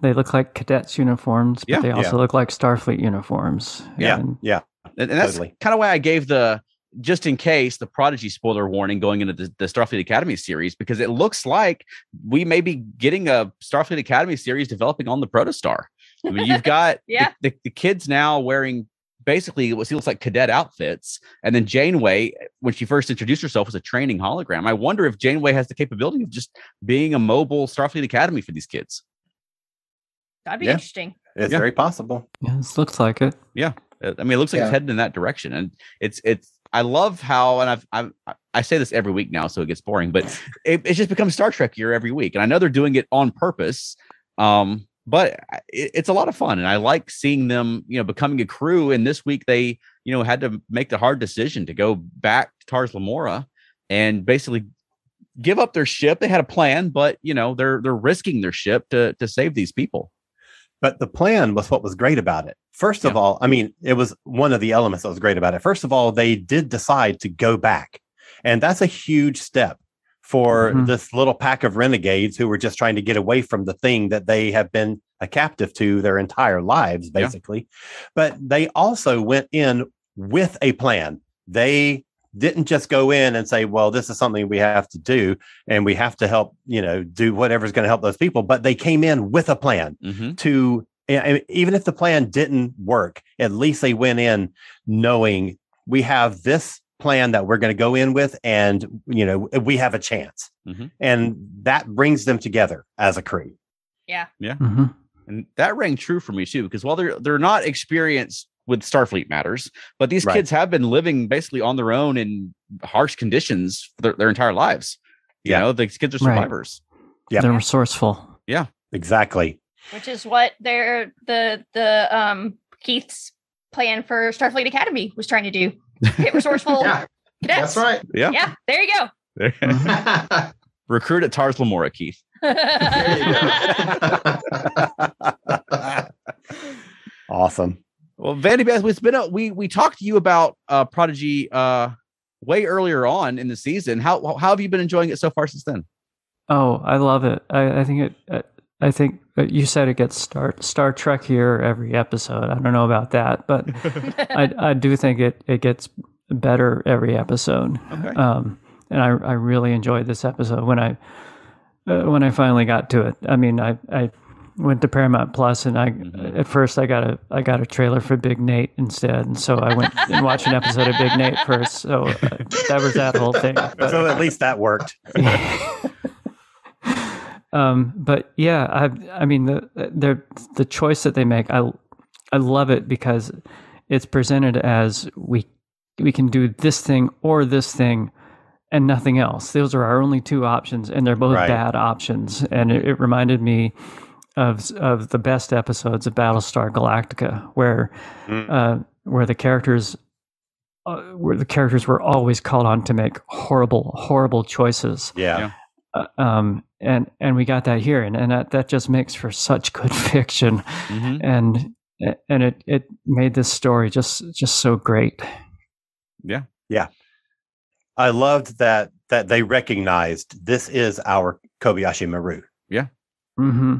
they look like cadets uniforms, but Yeah. they also Yeah. look like Starfleet uniforms. Yeah, And yeah. And, and that's Totally. kind of why I gave the just in case the Prodigy spoiler warning going into the, the Starfleet Academy series because it looks like we may be getting a Starfleet Academy series developing on the Protostar. I mean, you've *laughs* got the- Yeah. the, the kids now wearing basically what looks like cadet outfits, and then Janeway, when she first introduced herself, was a training hologram. I wonder if Janeway has the capability of just being a mobile Starfleet Academy for these kids. That'd be Yeah. interesting. It's Yeah. very possible. yeah, this looks like it. yeah uh, I mean, it looks like Yeah. it's headed in that direction, and it's it's. I love how, and I've, I've I say this every week now, so it gets boring, but it, it just becomes Star Trek year every week, and I know they're doing it on purpose. Um, but it, it's a lot of fun, and I like seeing them, you know, becoming a crew. And this week they, you know, had to make the hard decision to go back to Tars Lamora and basically give up their ship. They had a plan, but you know they're they're risking their ship to to save these people. But the plan was what was great about it. First of all, I mean, it was one of the elements that was great about it. First of all, they did decide to go back. And that's a huge step for Mhm. this little pack of renegades who were just trying to get away from the thing that they have been a captive to their entire lives, Yeah. basically. But they also went in with a plan. They didn't just go in and say, well, this is something we have to do and we have to help, you know, do whatever's going to help those people. But they came in with a plan Mm-hmm. to even if the plan didn't work, at least they went in knowing we have this plan that we're going to go in with, and you know we have a chance, Mhm. and that brings them together as a crew. Yeah. Yeah. hmm And that rang true for me too, because while they're they're not experienced with Starfleet matters, but these Right. kids have been living basically on their own in harsh conditions for their, their entire lives. You Yeah. know, these kids are Right. survivors. Yep. They're resourceful. Yeah. Exactly. Which is what their the the um Keith's plan for Starfleet Academy was trying to do. Get *laughs* resourceful Yeah, cadets. that's right. Yeah. Yeah, there you go. *laughs* Recruit at Tars Lamora, Keith. *laughs* There you go. Awesome. Well, Vandy Beth, it's been a, we we talked to you about uh Prodigy uh way earlier on in the season. How how have you been enjoying it so far since then? Oh, I love it. I, I think it. uh, I think uh, you said it gets Star Star Trek here every episode. I don't know about that, but *laughs* I I do think it it gets better every episode. Okay. Um, and I I really enjoyed this episode when I uh, when I finally got to it. I mean, I I went to Paramount Plus and I Mhm. at first I got a I got a trailer for Big Nate instead, and so I went and watched an episode of Big Nate first. So uh, that was that whole thing. But- *laughs* So at least that worked. *laughs* um, but yeah, I I mean the the the choice that they make, I I love it because it's presented as we we can do this thing or this thing and nothing else. Those are our only two options, and they're both Right. bad options. And it, it reminded me of of the best episodes of Battlestar Galactica, where Mm. uh, where the characters uh, where the characters were always called on to make horrible horrible choices Yeah. Yeah. uh, um, and and we got that here, and and that, that just makes for such good *laughs* fiction, Mhm. and and it it made this story just just so great. Yeah. Yeah. I loved that that they recognized this is our Kobayashi Maru. Yeah. hmm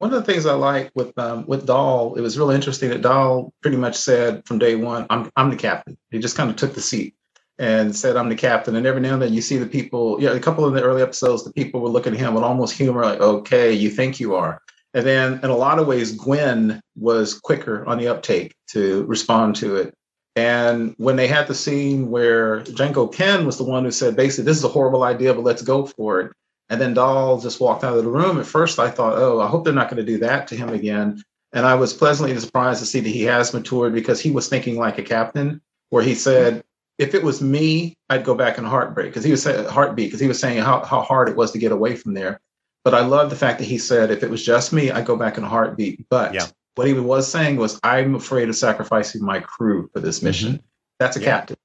One of the things I like with um, with Dal, it was really interesting that Dal pretty much said from day one, "I'm I'm the captain." He just kind of took the seat and said, "I'm the captain." And every now and then, you see the people. Yeah, a couple of the early episodes, the people were looking at him with almost humor, like, "Okay, you think you are." And then, in a lot of ways, Gwen was quicker on the uptake to respond to it. And when they had the scene where Janko Ken was the one who said, basically, this is a horrible idea, but let's go for it. And then Dal just walked out of the room. At first, I thought, oh, I hope they're not going to do that to him again. And I was pleasantly surprised to see that he has matured because he was thinking like a captain, where he said, if it was me, I'd go back in heartbreak because he was saying heartbeat because he was saying how, how hard it was to get away from there. But I love the fact that he said, if it was just me, I'd go back in heartbeat. But Yeah. what he was saying was, I'm afraid of sacrificing my crew for this mm-hmm. mission. That's a Yeah. captain.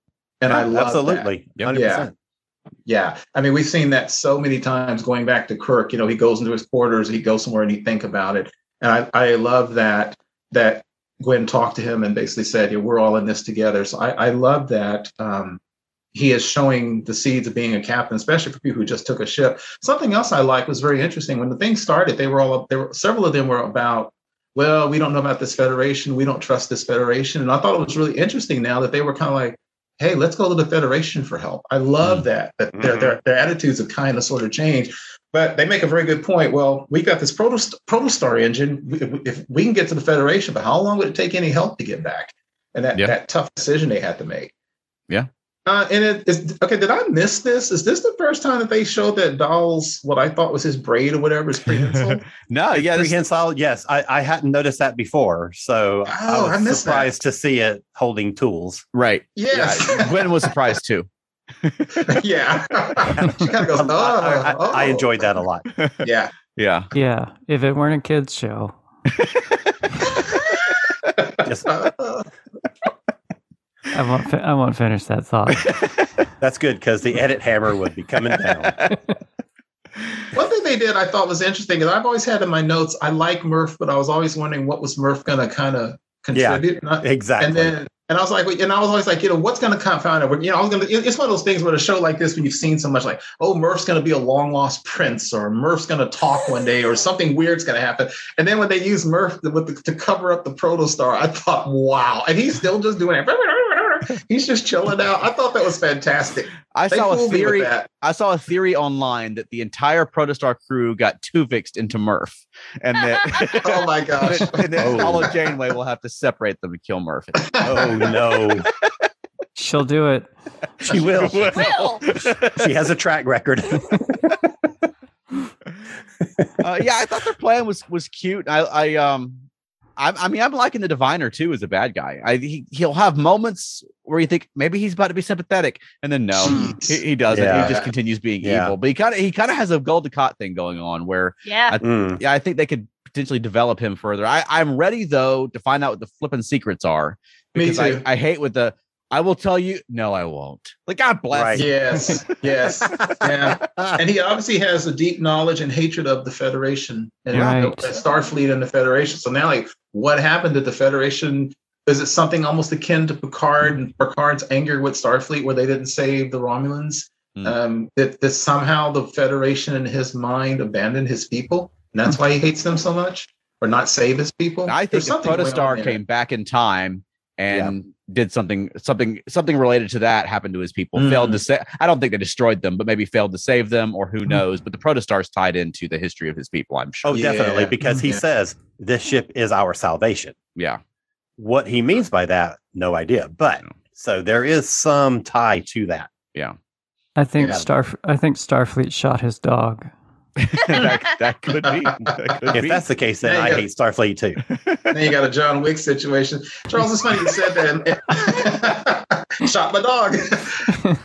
And I love that. absolutely. Yep. 100%. Yeah. I mean, we've seen that so many times going back to Kirk, you know, he goes into his quarters, he goes somewhere and he think about it. And I, I love that, that Gwen talked to him and basically said, yeah, we're all in this together. So I, I love that. Um, he is showing the seeds of being a captain, especially for people who just took a ship. Something else I like was very interesting. When the thing started, they were all there were several of them were about, well, we don't know about this federation, we don't trust this federation. And I thought it was really interesting now that they were kind of like, hey, let's go to the Federation for help. I love mm. that that their, mm-hmm. their their attitudes have kind of sort of changed. But they make a very good point. Well, we got this proto protostar engine. If, if we can get to the Federation, but how long would it take any help to get back? And that Yeah. that tough decision they had to make. Yeah. Uh, and it is okay. Did I miss this? Is this the first time that they showed that Dal's what I thought was his braid or whatever is prehensile? *laughs* no, yeah, this, Prehensile, yes. I, I hadn't noticed that before. So I Oh, was I missed that. surprised to see it holding tools. right. yes. Yeah, Gwen was surprised too. *laughs* Yeah. *laughs* she kind of goes, oh, I, I- oh. I enjoyed that a lot. Yeah. Yeah. Yeah, if it weren't a kids show, Just, I won't. Fi- I won't finish that thought. *laughs* That's good because the edit hammer would be coming down. *laughs* One thing they did I thought was interesting is I've always had in my notes, I like Murph, but I was always wondering what was Murph going to kind of contribute. And I- Exactly. And then, and I was like, and I was always like, you know, what's going to confound it? You know, I was going to, it's one of those things where a show like this, when you've seen so much like, oh, Murph's going to be a long lost prince or Murph's going to talk one day or something weird's going to happen. And then when they use Murph to, with the, to cover up the protostar, I thought, wow. And he's still just doing it. *laughs* He's just chilling out. I thought that was fantastic. I They saw a fooled me with theory. I saw a theory online that the entire Protostar crew got two fixed into Murph, and that *laughs* *laughs* Oh my gosh. and then Oh. Holo Janeway will have to separate them and kill Murph. Oh no, She'll do it. she will. Will. She has a track record. uh, yeah, I thought their plan was was cute. I, I um, I, I mean, I'm liking the Diviner too as a bad guy. I he, he'll have moments where you think maybe he's about to be sympathetic, and then no, he, he doesn't. Yeah. He just continues being Yeah. evil. But he kind of he kind of has a Gul Dukat thing going on where Yeah. Mm. yeah, I think they could potentially develop him further. I, I'm ready though to find out what the flipping secrets are. Me Because I, too. I hate with the I will tell you, no, I won't. Like God bless. Right. Yes, yes, yeah. *laughs* And he obviously has a deep knowledge and hatred of the Federation and Right. Starfleet and the Federation. So now, like, what happened at the Federation? Is it something almost akin to Picard and Picard's anger with Starfleet, where they didn't save the Romulans? Hmm. Um, that, that somehow the Federation, in his mind, abandoned his people, and that's why he hates them so much, or not save his people. I think if Protostar came back in time and did something something something related to that happened to his people. Mm. Failed to say I don't think they destroyed them, but maybe failed to save them, or who knows. But the Protostar's tied into the history of his people, I'm sure. Oh, definitely, Yeah. because he Yeah. says this ship is our salvation. Yeah. What he means by that, no idea. But No. so there is some tie to that. Yeah. I think Yeah. Star. I think Starfleet shot his dog. *laughs* that, that could be. That could If be. that's the case, then I go. hate Starfleet too. *laughs* then you got a John Wick situation. Charles, it's funny you said that. *laughs* Shot my dog.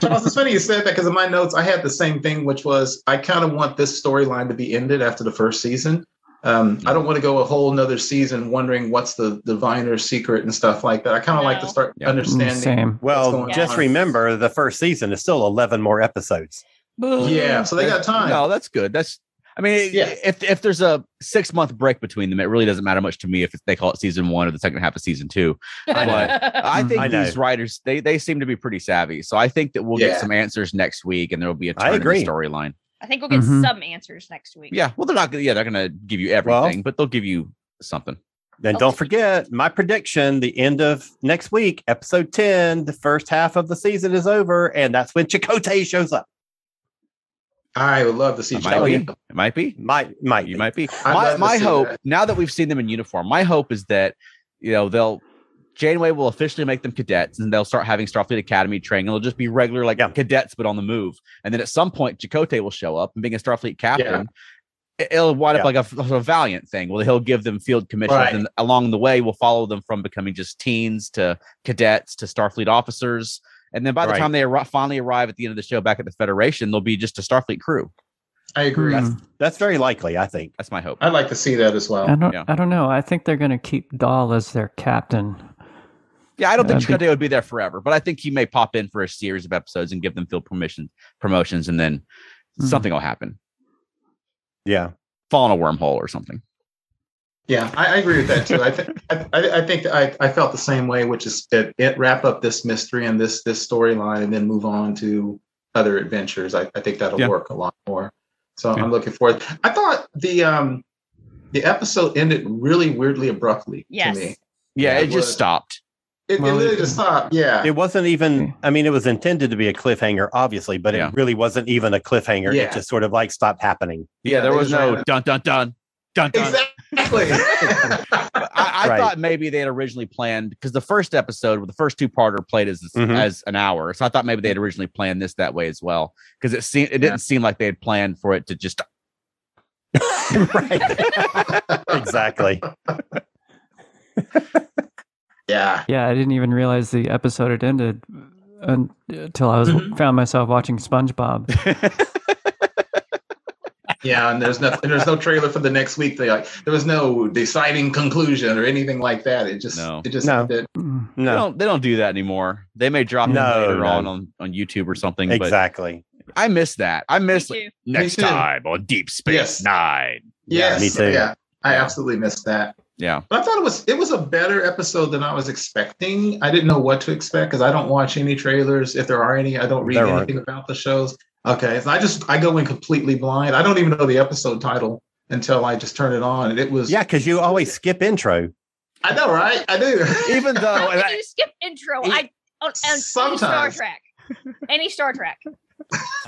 Charles, it's funny you said that because in my notes I had the same thing, which was I kind of want this storyline to be ended after the first season. Um, I don't want to go a whole nother season wondering what's the diviner secret and stuff like that. I kind of like to start Yeah. understanding. Same. Well, just on? remember the first season is still 11 more episodes. Yeah, so they got time. No, that's good. That's I mean, Yeah. if if there's a six month break between them, it really doesn't matter much to me if they call it season one or the second half of season two. *laughs* But I think I these writers they they seem to be pretty savvy. So I think that we'll Yeah. get some answers next week, and there will be a turn in the agree. storyline. I think we'll get Mhm. some answers next week. Yeah, well, they're not gonna yeah they're gonna give you Well- everything, but they'll give you something. Then don't forget my prediction the end of next week, episode 10, the first half of the season is over, and that's when Chakotay shows up. I would love to see It might be. It might be. Might, might, You might be. I'd my my hope that. now that we've seen them in uniform, my hope is that you know they'll Janeway will officially make them cadets and they'll start having Starfleet Academy training. It'll just be regular like Yeah. cadets but on the move. And then at some point, Chakotay will show up and being a Starfleet captain. it- It'll wind Yeah. up like a, a valiant thing. Well, he'll give them field commissions, Right. and along the way, we'll follow them from becoming just teens to cadets to Starfleet officers. And then by the Right. time they arri- finally arrive at the end of the show back at the Federation, they'll be just a Starfleet crew. I agree. Hmm. That's very likely, I think. That's my hope. I'd like to see that as well. I don't. Yeah. I don't know. I think they're going to keep Dal as their captain. Yeah, I don't think That'd be- Chakotay would be there forever, but I think he may pop in for a series of episodes and give them field permission promotions, and then Mhm. something will happen. Yeah. Fall in a wormhole or something. Yeah, I, I agree with that too. I think I, I I think I, I felt the same way, which is that it wrap up this mystery and this this storyline, and then move on to other adventures. I, I think that'll Yeah. work a lot more. So Yeah. I'm looking forward. I thought the um the episode ended really weirdly abruptly Yes. to me. Yeah, Yeah, it it just was. stopped. It, Well, it literally just stopped. Yeah. It wasn't even, I mean, it was intended to be a cliffhanger, obviously, but Yeah. it really wasn't even a cliffhanger. Yeah. It just sort of like stopped happening. Yeah, Yeah, there was no it. dun dun dun dun dun. exactly. *laughs* I, I Right. thought maybe they had originally planned because the first episode, with the first two parter, played as Mhm. as an hour. So I thought maybe they had originally planned this that way as well because it seemed it didn't seem like they had planned for it to just. *laughs* right. *laughs* exactly. yeah. Yeah, I didn't even realize the episode had ended until I was Mhm. found myself watching SpongeBob. Yeah, and there's no there's no trailer for the next week. They like there was no deciding conclusion or anything like that. It just No. it just No. ended. Mm. They No, don't, they don't do that anymore. They may drop No, them later no. on, on on YouTube or something. But exactly. I miss that. I miss like, next time on Deep Space Yes. Nine. Yes, me too. Yeah, I Yeah. absolutely missed that. Yeah. But I thought it was it was a better episode than I was expecting. I didn't know what to expect because I don't watch any trailers. If there are any, I don't read There aren't. anything about the shows. Okay, so I just I go in completely blind. I don't even know the episode title until I just turn it on, and it was Yeah, because you always skip intro. I know, right? I do. *laughs* Even though How and can I- you skip intro? E- I on, on any Star Trek. Any Star Trek.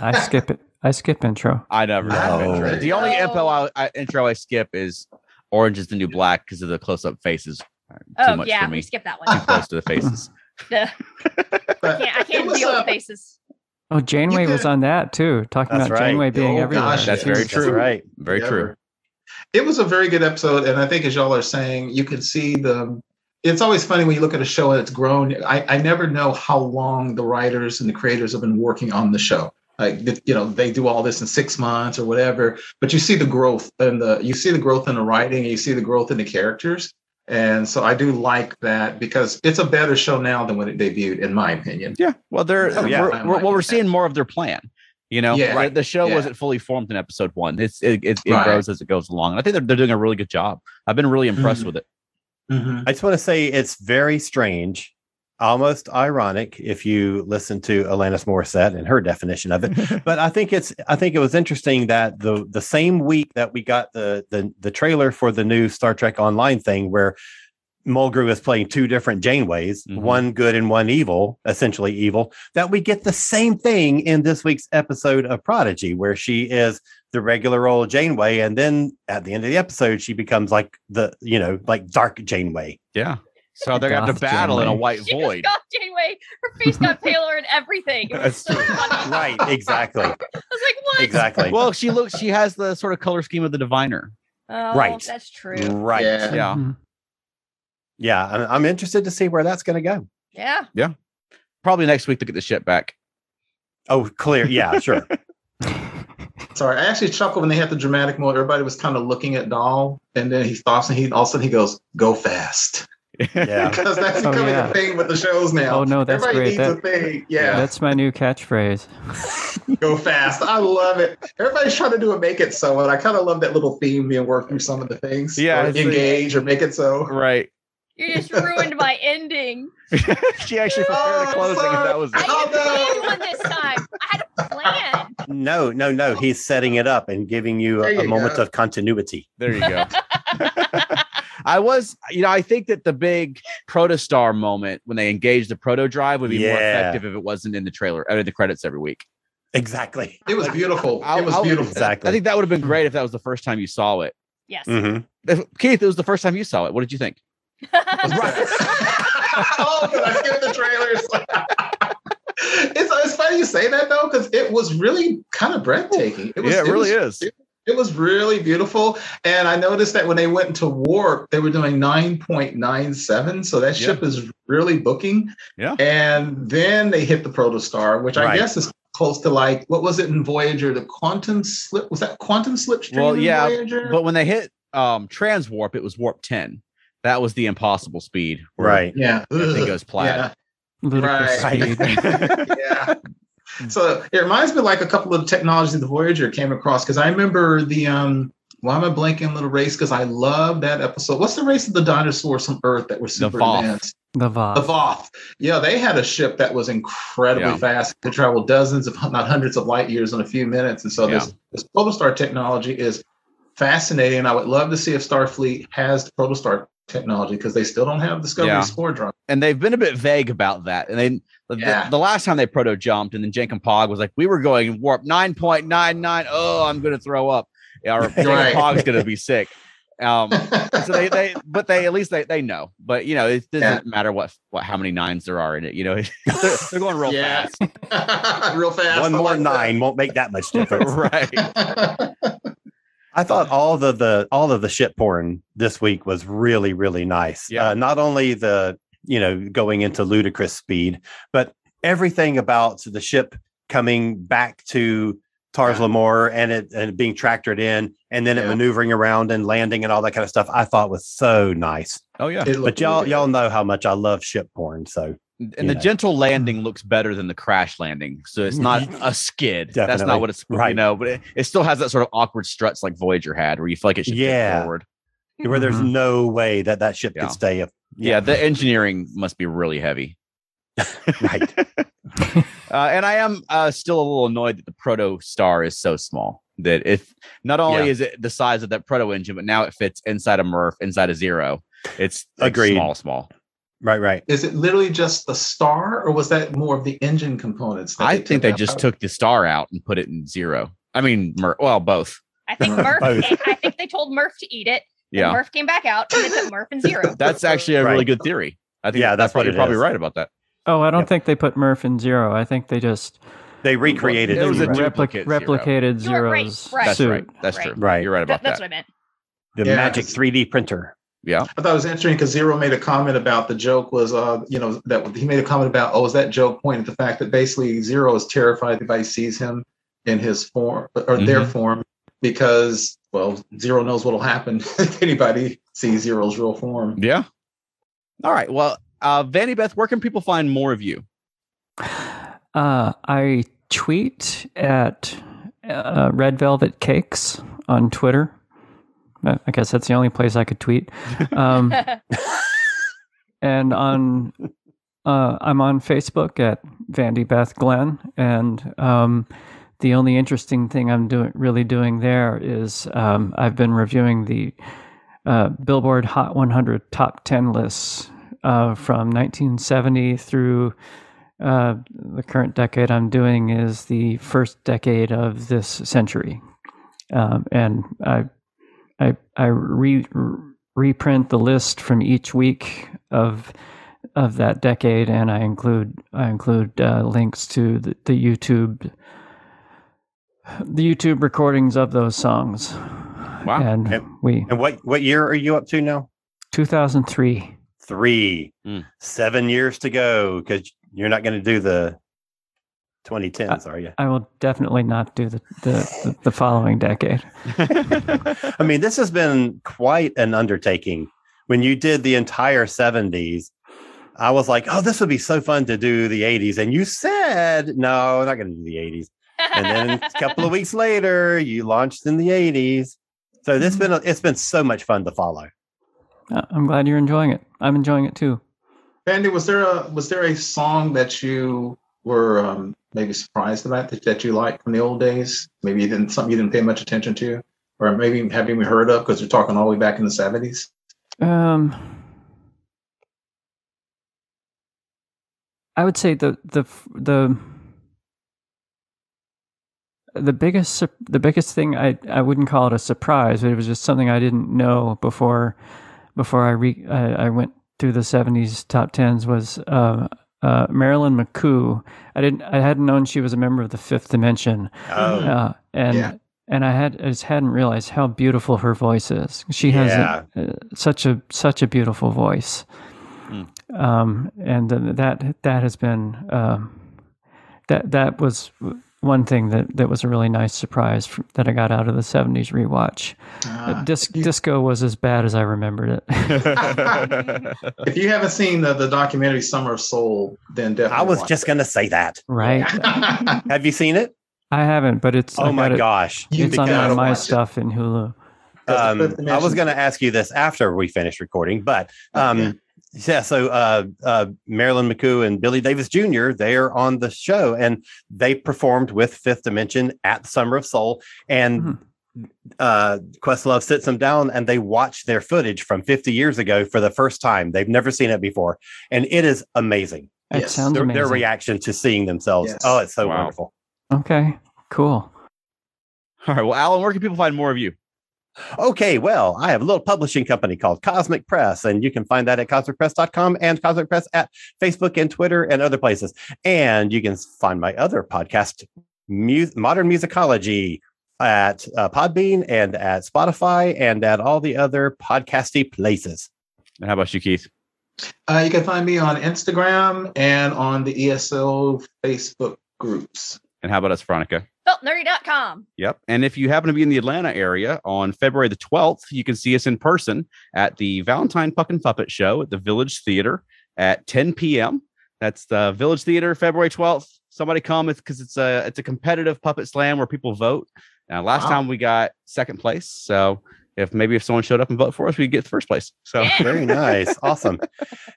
I skip it. I skip intro. I never No. have intro. The only No. info I, I, intro I skip is Orange is the New Black because of the close up faces. Uh, Too Oh much yeah, for we me. skipped that Too one. close to the faces. The- But can't, I can't deal uh, with faces. Oh, Janeway was on that too, talking That's about right. Janeway being Oh, everywhere. gosh, That's very That's true. right. Very Yeah. true. It was a very good episode, and I think as y'all are saying, you can see the. It's always funny when you look at a show and it's grown. I, I never know how long the writers and the creators have been working on the show. Like you know, they do all this in six months or whatever, but you see the growth and the you see the growth in the writing, and you see the growth in the characters, and so I do like that because it's a better show now than when it debuted, in my opinion. Yeah. Well, they're Oh, yeah. we're, we're, well, we're seeing more of their plan. You know, Yeah. The- the show Yeah. wasn't fully formed in episode one. It's it it, it Right. grows as it goes along, and I think they're, they're doing a really good job. I've been really impressed Mhm. with it. Mhm. I just want to say it's very strange, almost ironic if you listen to Alanis Morissette and her definition of it. *laughs* but I think it's I think it was interesting that the the same week that we got the the the trailer for the new Star Trek Online thing where Mulgrew is playing two different Janeways, Mhm. one good and one evil, essentially evil, that we get the same thing in this week's episode of Prodigy, where she is the regular old Janeway, and then at the end of the episode, she becomes like the, you know, like dark Janeway. Yeah. So they're gonna have to Goth battle in a Janeway. white She void. just got Janeway. Her face got paler and everything. It was so funny. Right, *laughs* exactly. I was like, what? Exactly. Well, she looks. She has the sort of color scheme of the diviner. Oh, Right. That's true. Right. Yeah. Yeah. Mhm. Yeah, I'm, I'm interested to see where that's going to go. Yeah. Yeah. Probably next week to get the ship back. Oh, clear. Yeah, sure. *laughs* Sorry, I actually chuckled when they had the dramatic moment. Everybody was kind of looking at Dal, and then he stops and he all of a sudden he goes, "Go fast," Yeah. *laughs* because that's Oh, becoming yeah. a thing with the shows now. Oh, no, that's Everybody great. needs a thing. Yeah, That's my new catchphrase. *laughs* go fast. I love it. Everybody's trying to do a make it so, and I kind of love that little theme being worked through some of the things. Yeah, Or it's a- engage or make it so. Right. You just ruined my ending. *laughs* she actually prepared a Oh, closing, and that was I it. Oh, had no. planned one this time. I had a plan. No, no, no. He's setting it up and giving you a, There a you moment of continuity. There you go. I was, you know, I think that the big protostar moment when they engaged the proto drive would be more effective if it wasn't in the trailer or in the credits every week. Exactly. It was beautiful. I'll- it was I'll- beautiful. Exactly. I think that would have been great if that was the first time you saw it. Yes. hmm If- Keith, it was the first time you saw it. What did you think? right. *laughs* *laughs* oh, because I skipped the trailers. *laughs* it's, it's funny you say that though, because it was really kind of breathtaking. It was, yeah, it really was, is. It was really beautiful. And I noticed that when they went into warp, they were doing 9.97. So that Yeah. ship is really booking. Yeah. And then they hit the protostar, which I guess is close to like, what was it in Voyager? The quantum slip? Was that quantum slipstream Well, in yeah, Voyager? But when they hit um transwarp, it was warp 10. That was the impossible speed. Right. yeah. Everything Ugh. goes *laughs* plaid. Ludicrous Right. *laughs* yeah. So it reminds me like a couple of technologies the Voyager came across because I remember the um why am I blanking little race? Because I love that episode. What's the race of the dinosaurs from Earth that were super Voth. advanced? The Voth. The Voth. Yeah, they had a ship that was incredibly Yeah. fast. Could travel dozens of not hundreds of light years in a few minutes. And so Yeah. this this protostar technology is fascinating. I would love to see if Starfleet has the protostar technology because they still don't have Discovery Yeah. spore drive. and they've been a bit vague about that. And they the, Yeah. the last time they proto jumped, and then Jankom Pog was like, "We were going warp nine point nine nine. Oh, I'm going to throw up. Yeah, Or *laughs* Right. Pog's going to be sick." Um, so they they *laughs* but they at least they they know. But you know, it doesn't matter what what how many nines there are in it. You know, *laughs* they're, they're going real Yeah. fast. Real fast. One I more like that. nine won't make that much difference. right. I thought all the the all of the shit porn this week was really really nice. Yeah. Uh, not only the you know going into ludicrous speed, but everything about the ship coming back to Tars Lamora and it and being tractored in and then it Yeah. maneuvering around and landing and all that kind of stuff. I thought was so nice. Oh yeah. But y'all really y'all know how much I love ship porn. So and the know. gentle landing looks better than the crash landing. So it's not *laughs* a skid. That's not what it's you Right. know, but it, it still has that sort of awkward struts like Voyager had, where you feel like it should tip Yeah. forward. where there's Mhm. no way that that ship Yeah. could stay up. Yeah. the engineering must be really heavy. *laughs* right. *laughs* Uh, and I am uh, still a little annoyed that the proto star is so small. That if not only Yeah. is it the size of that proto engine, but now it fits inside a Murph, inside a Zero. It's like, Agreed. small, small. Right, right. Is it literally just the star, or was that more of the engine components? that I took think they out? just took the star out and put it in Zero. I mean, Murph. Well, both. I think *laughs* Murph. I think they told Murph to eat it. And Yeah, Murph came back out and they put Murph in *laughs* zero. that's actually a really good theory. I think. Yeah, that's probably, what you're probably is. right about that. Oh, I don't Yep. think they put Murph in zero. I think they just They recreated It was a Zero. duplicate repli- Zero. replicated You're right, Zero's right. That's suit. right. That's Right. true. Right. You're right That- about that's that. That's what I meant. the Yeah, magic 3D printer. Yeah. I thought it was interesting because Zero made a comment about the joke was, uh, you know, that he made a comment about, oh, is that joke pointing to the fact that basically Zero is terrified if anybody sees him in his form or their Mhm. form because, well, Zero knows what'll happen *laughs* if anybody sees Zero's real form. Yeah. All right. Well, uh, Vandy Beth, where can people find more of you? Uh, I tweet at uh, Red Velvet Cakes on Twitter. Uh, I guess that's the only place I could tweet. *laughs* Um, *laughs* and on uh, I'm on Facebook at Vandy Beth Glenn, and um, the only interesting thing I'm doing really doing there is um, I've been reviewing the uh, Billboard Hot 100 Top 10 lists uh, from 1970 through uh, the current decade. I'm doing is the first decade of this century, um, and I I I re, reprint the list from each week of of that decade, and I include I include uh, links to the, the YouTube the YouTube recordings of those songs. Wow. And Yep. we And what what year are you up to now? 2003. Three. Mm. Seven years to go because you're not going to do the 2010s, are you? I will definitely not do the the, the, the following decade. *laughs* I mean, this has been quite an undertaking. When you did the entire 70s, I was like, oh, this would be so fun to do the 80s. And you said, no, I'm not going to do the 80s. And then a couple of weeks later, you launched in the 80s. So this been a, it's been so much fun to follow. Uh, I'm glad you're enjoying it. I'm enjoying it too. Andy, was there a was there a song that you were um, maybe surprised about that, that you liked from the old days? Maybe you didn't something you didn't pay much attention to, or maybe haven't even heard of because you're talking all the way back in the seventies. Um, I would say the the the the biggest the biggest thing I I wouldn't call it a surprise, but it was just something I didn't know before before I re I, I went through the '70s top tens was uh, uh, Marilyn McCoo. I didn't I hadn't known she was a member of the Fifth Dimension, Oh, uh, and Yeah. and I had I just hadn't realized how beautiful her voice is. She has a, uh, such a such a beautiful voice, Mm. um, and th- that that has been um, that that was one thing that that was a really nice surprise f that I got out of the '70s rewatch. Uh, Ah, Dis- you- disco was as bad as I remembered it. *laughs* if you haven't seen the, the documentary Summer of Soul, then definitely. I was watch just going to say that. right? *laughs* Have you seen it? I haven't, but it's I Oh my got it- gosh. You It's on gotta one of my watch it. stuff in Hulu. Um, I was going to ask you this after we finished recording, but um, Okay. Yeah. So uh, uh, Marilyn McCoo and Billy Davis Jr. They are on the show, and they performed with Fifth Dimension at Summer of Soul, and Mhm. uh, Questlove sits them down, and they watch their footage from 50 years ago for the first time. They've never seen it before, and it is amazing. It Yes, sounds Their, amazing. their reaction to seeing themselves. Yes. Oh, it's so Wow. wonderful. Okay, cool. All right. Well, Alan, where can people find more of you? Okay, well, I have a little publishing company called Cosmic Press, and you can find that at cosmicpress.com and Cosmic Press at Facebook and Twitter and other places. And you can find my other podcast, Mu- Modern Musicology, at uh, Podbean and at Spotify and at all the other podcasty places. And how about you, Keith? Uh, you can find me on Instagram and on the ESO Facebook groups. And how about us, Veronica? feltnerdy.com. Yep. And if you happen to be in the Atlanta area on February the 12th, you can see us in person at the Valentine Puck and Puppet Show at the Village Theater at 10 p.m. That's the Village Theater, February 12th. Somebody come because it's a it's a competitive puppet slam where people vote. Now, last Wow. time we got second place. So if maybe if someone showed up and voted for us, we'd get first place. So Very nice. Awesome.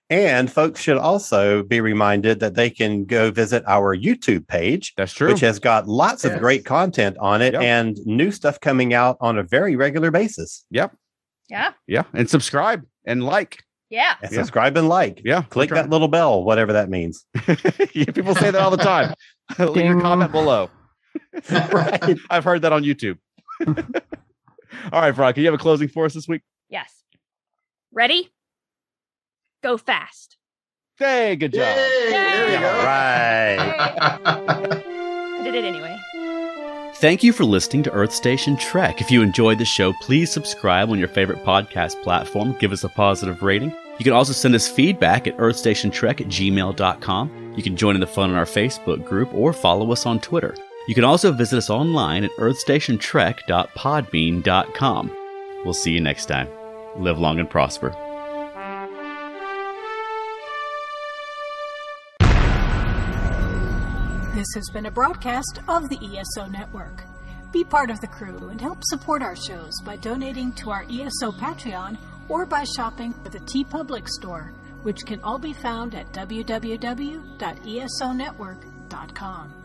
And folks should also be reminded that they can go visit our YouTube page, that's true. which has got lots of great content on it Yep. and new stuff coming out on a very regular basis. Yep. Yeah. yeah. And subscribe and like. Yeah. And Yeah. subscribe and like. Yeah. Click that little bell, whatever that means. *laughs* yeah, people say that all the time. *laughs* Leave your comment below. *laughs* right. I've heard that on YouTube. All right, Veronica, you have a closing for us this week? Yes. Ready? Go fast. Hey, good job. Yay, there you go. Right. I did it anyway. Thank you for listening to Earth Station Trek. If you enjoyed the show, please subscribe on your favorite podcast platform. Give us a positive rating. You can also send us feedback at earthstationtrek at gmail.com. You can join in the fun on our Facebook group or follow us on Twitter. You can also visit us online at earthstationtrek.podbean.com. We'll see you next time. Live long and prosper. This has been a broadcast of the ESO Network. Be part of the crew and help support our shows by donating to our ESO Patreon or by shopping at the TeePublic store, which can all be found at www.esonetwork.com.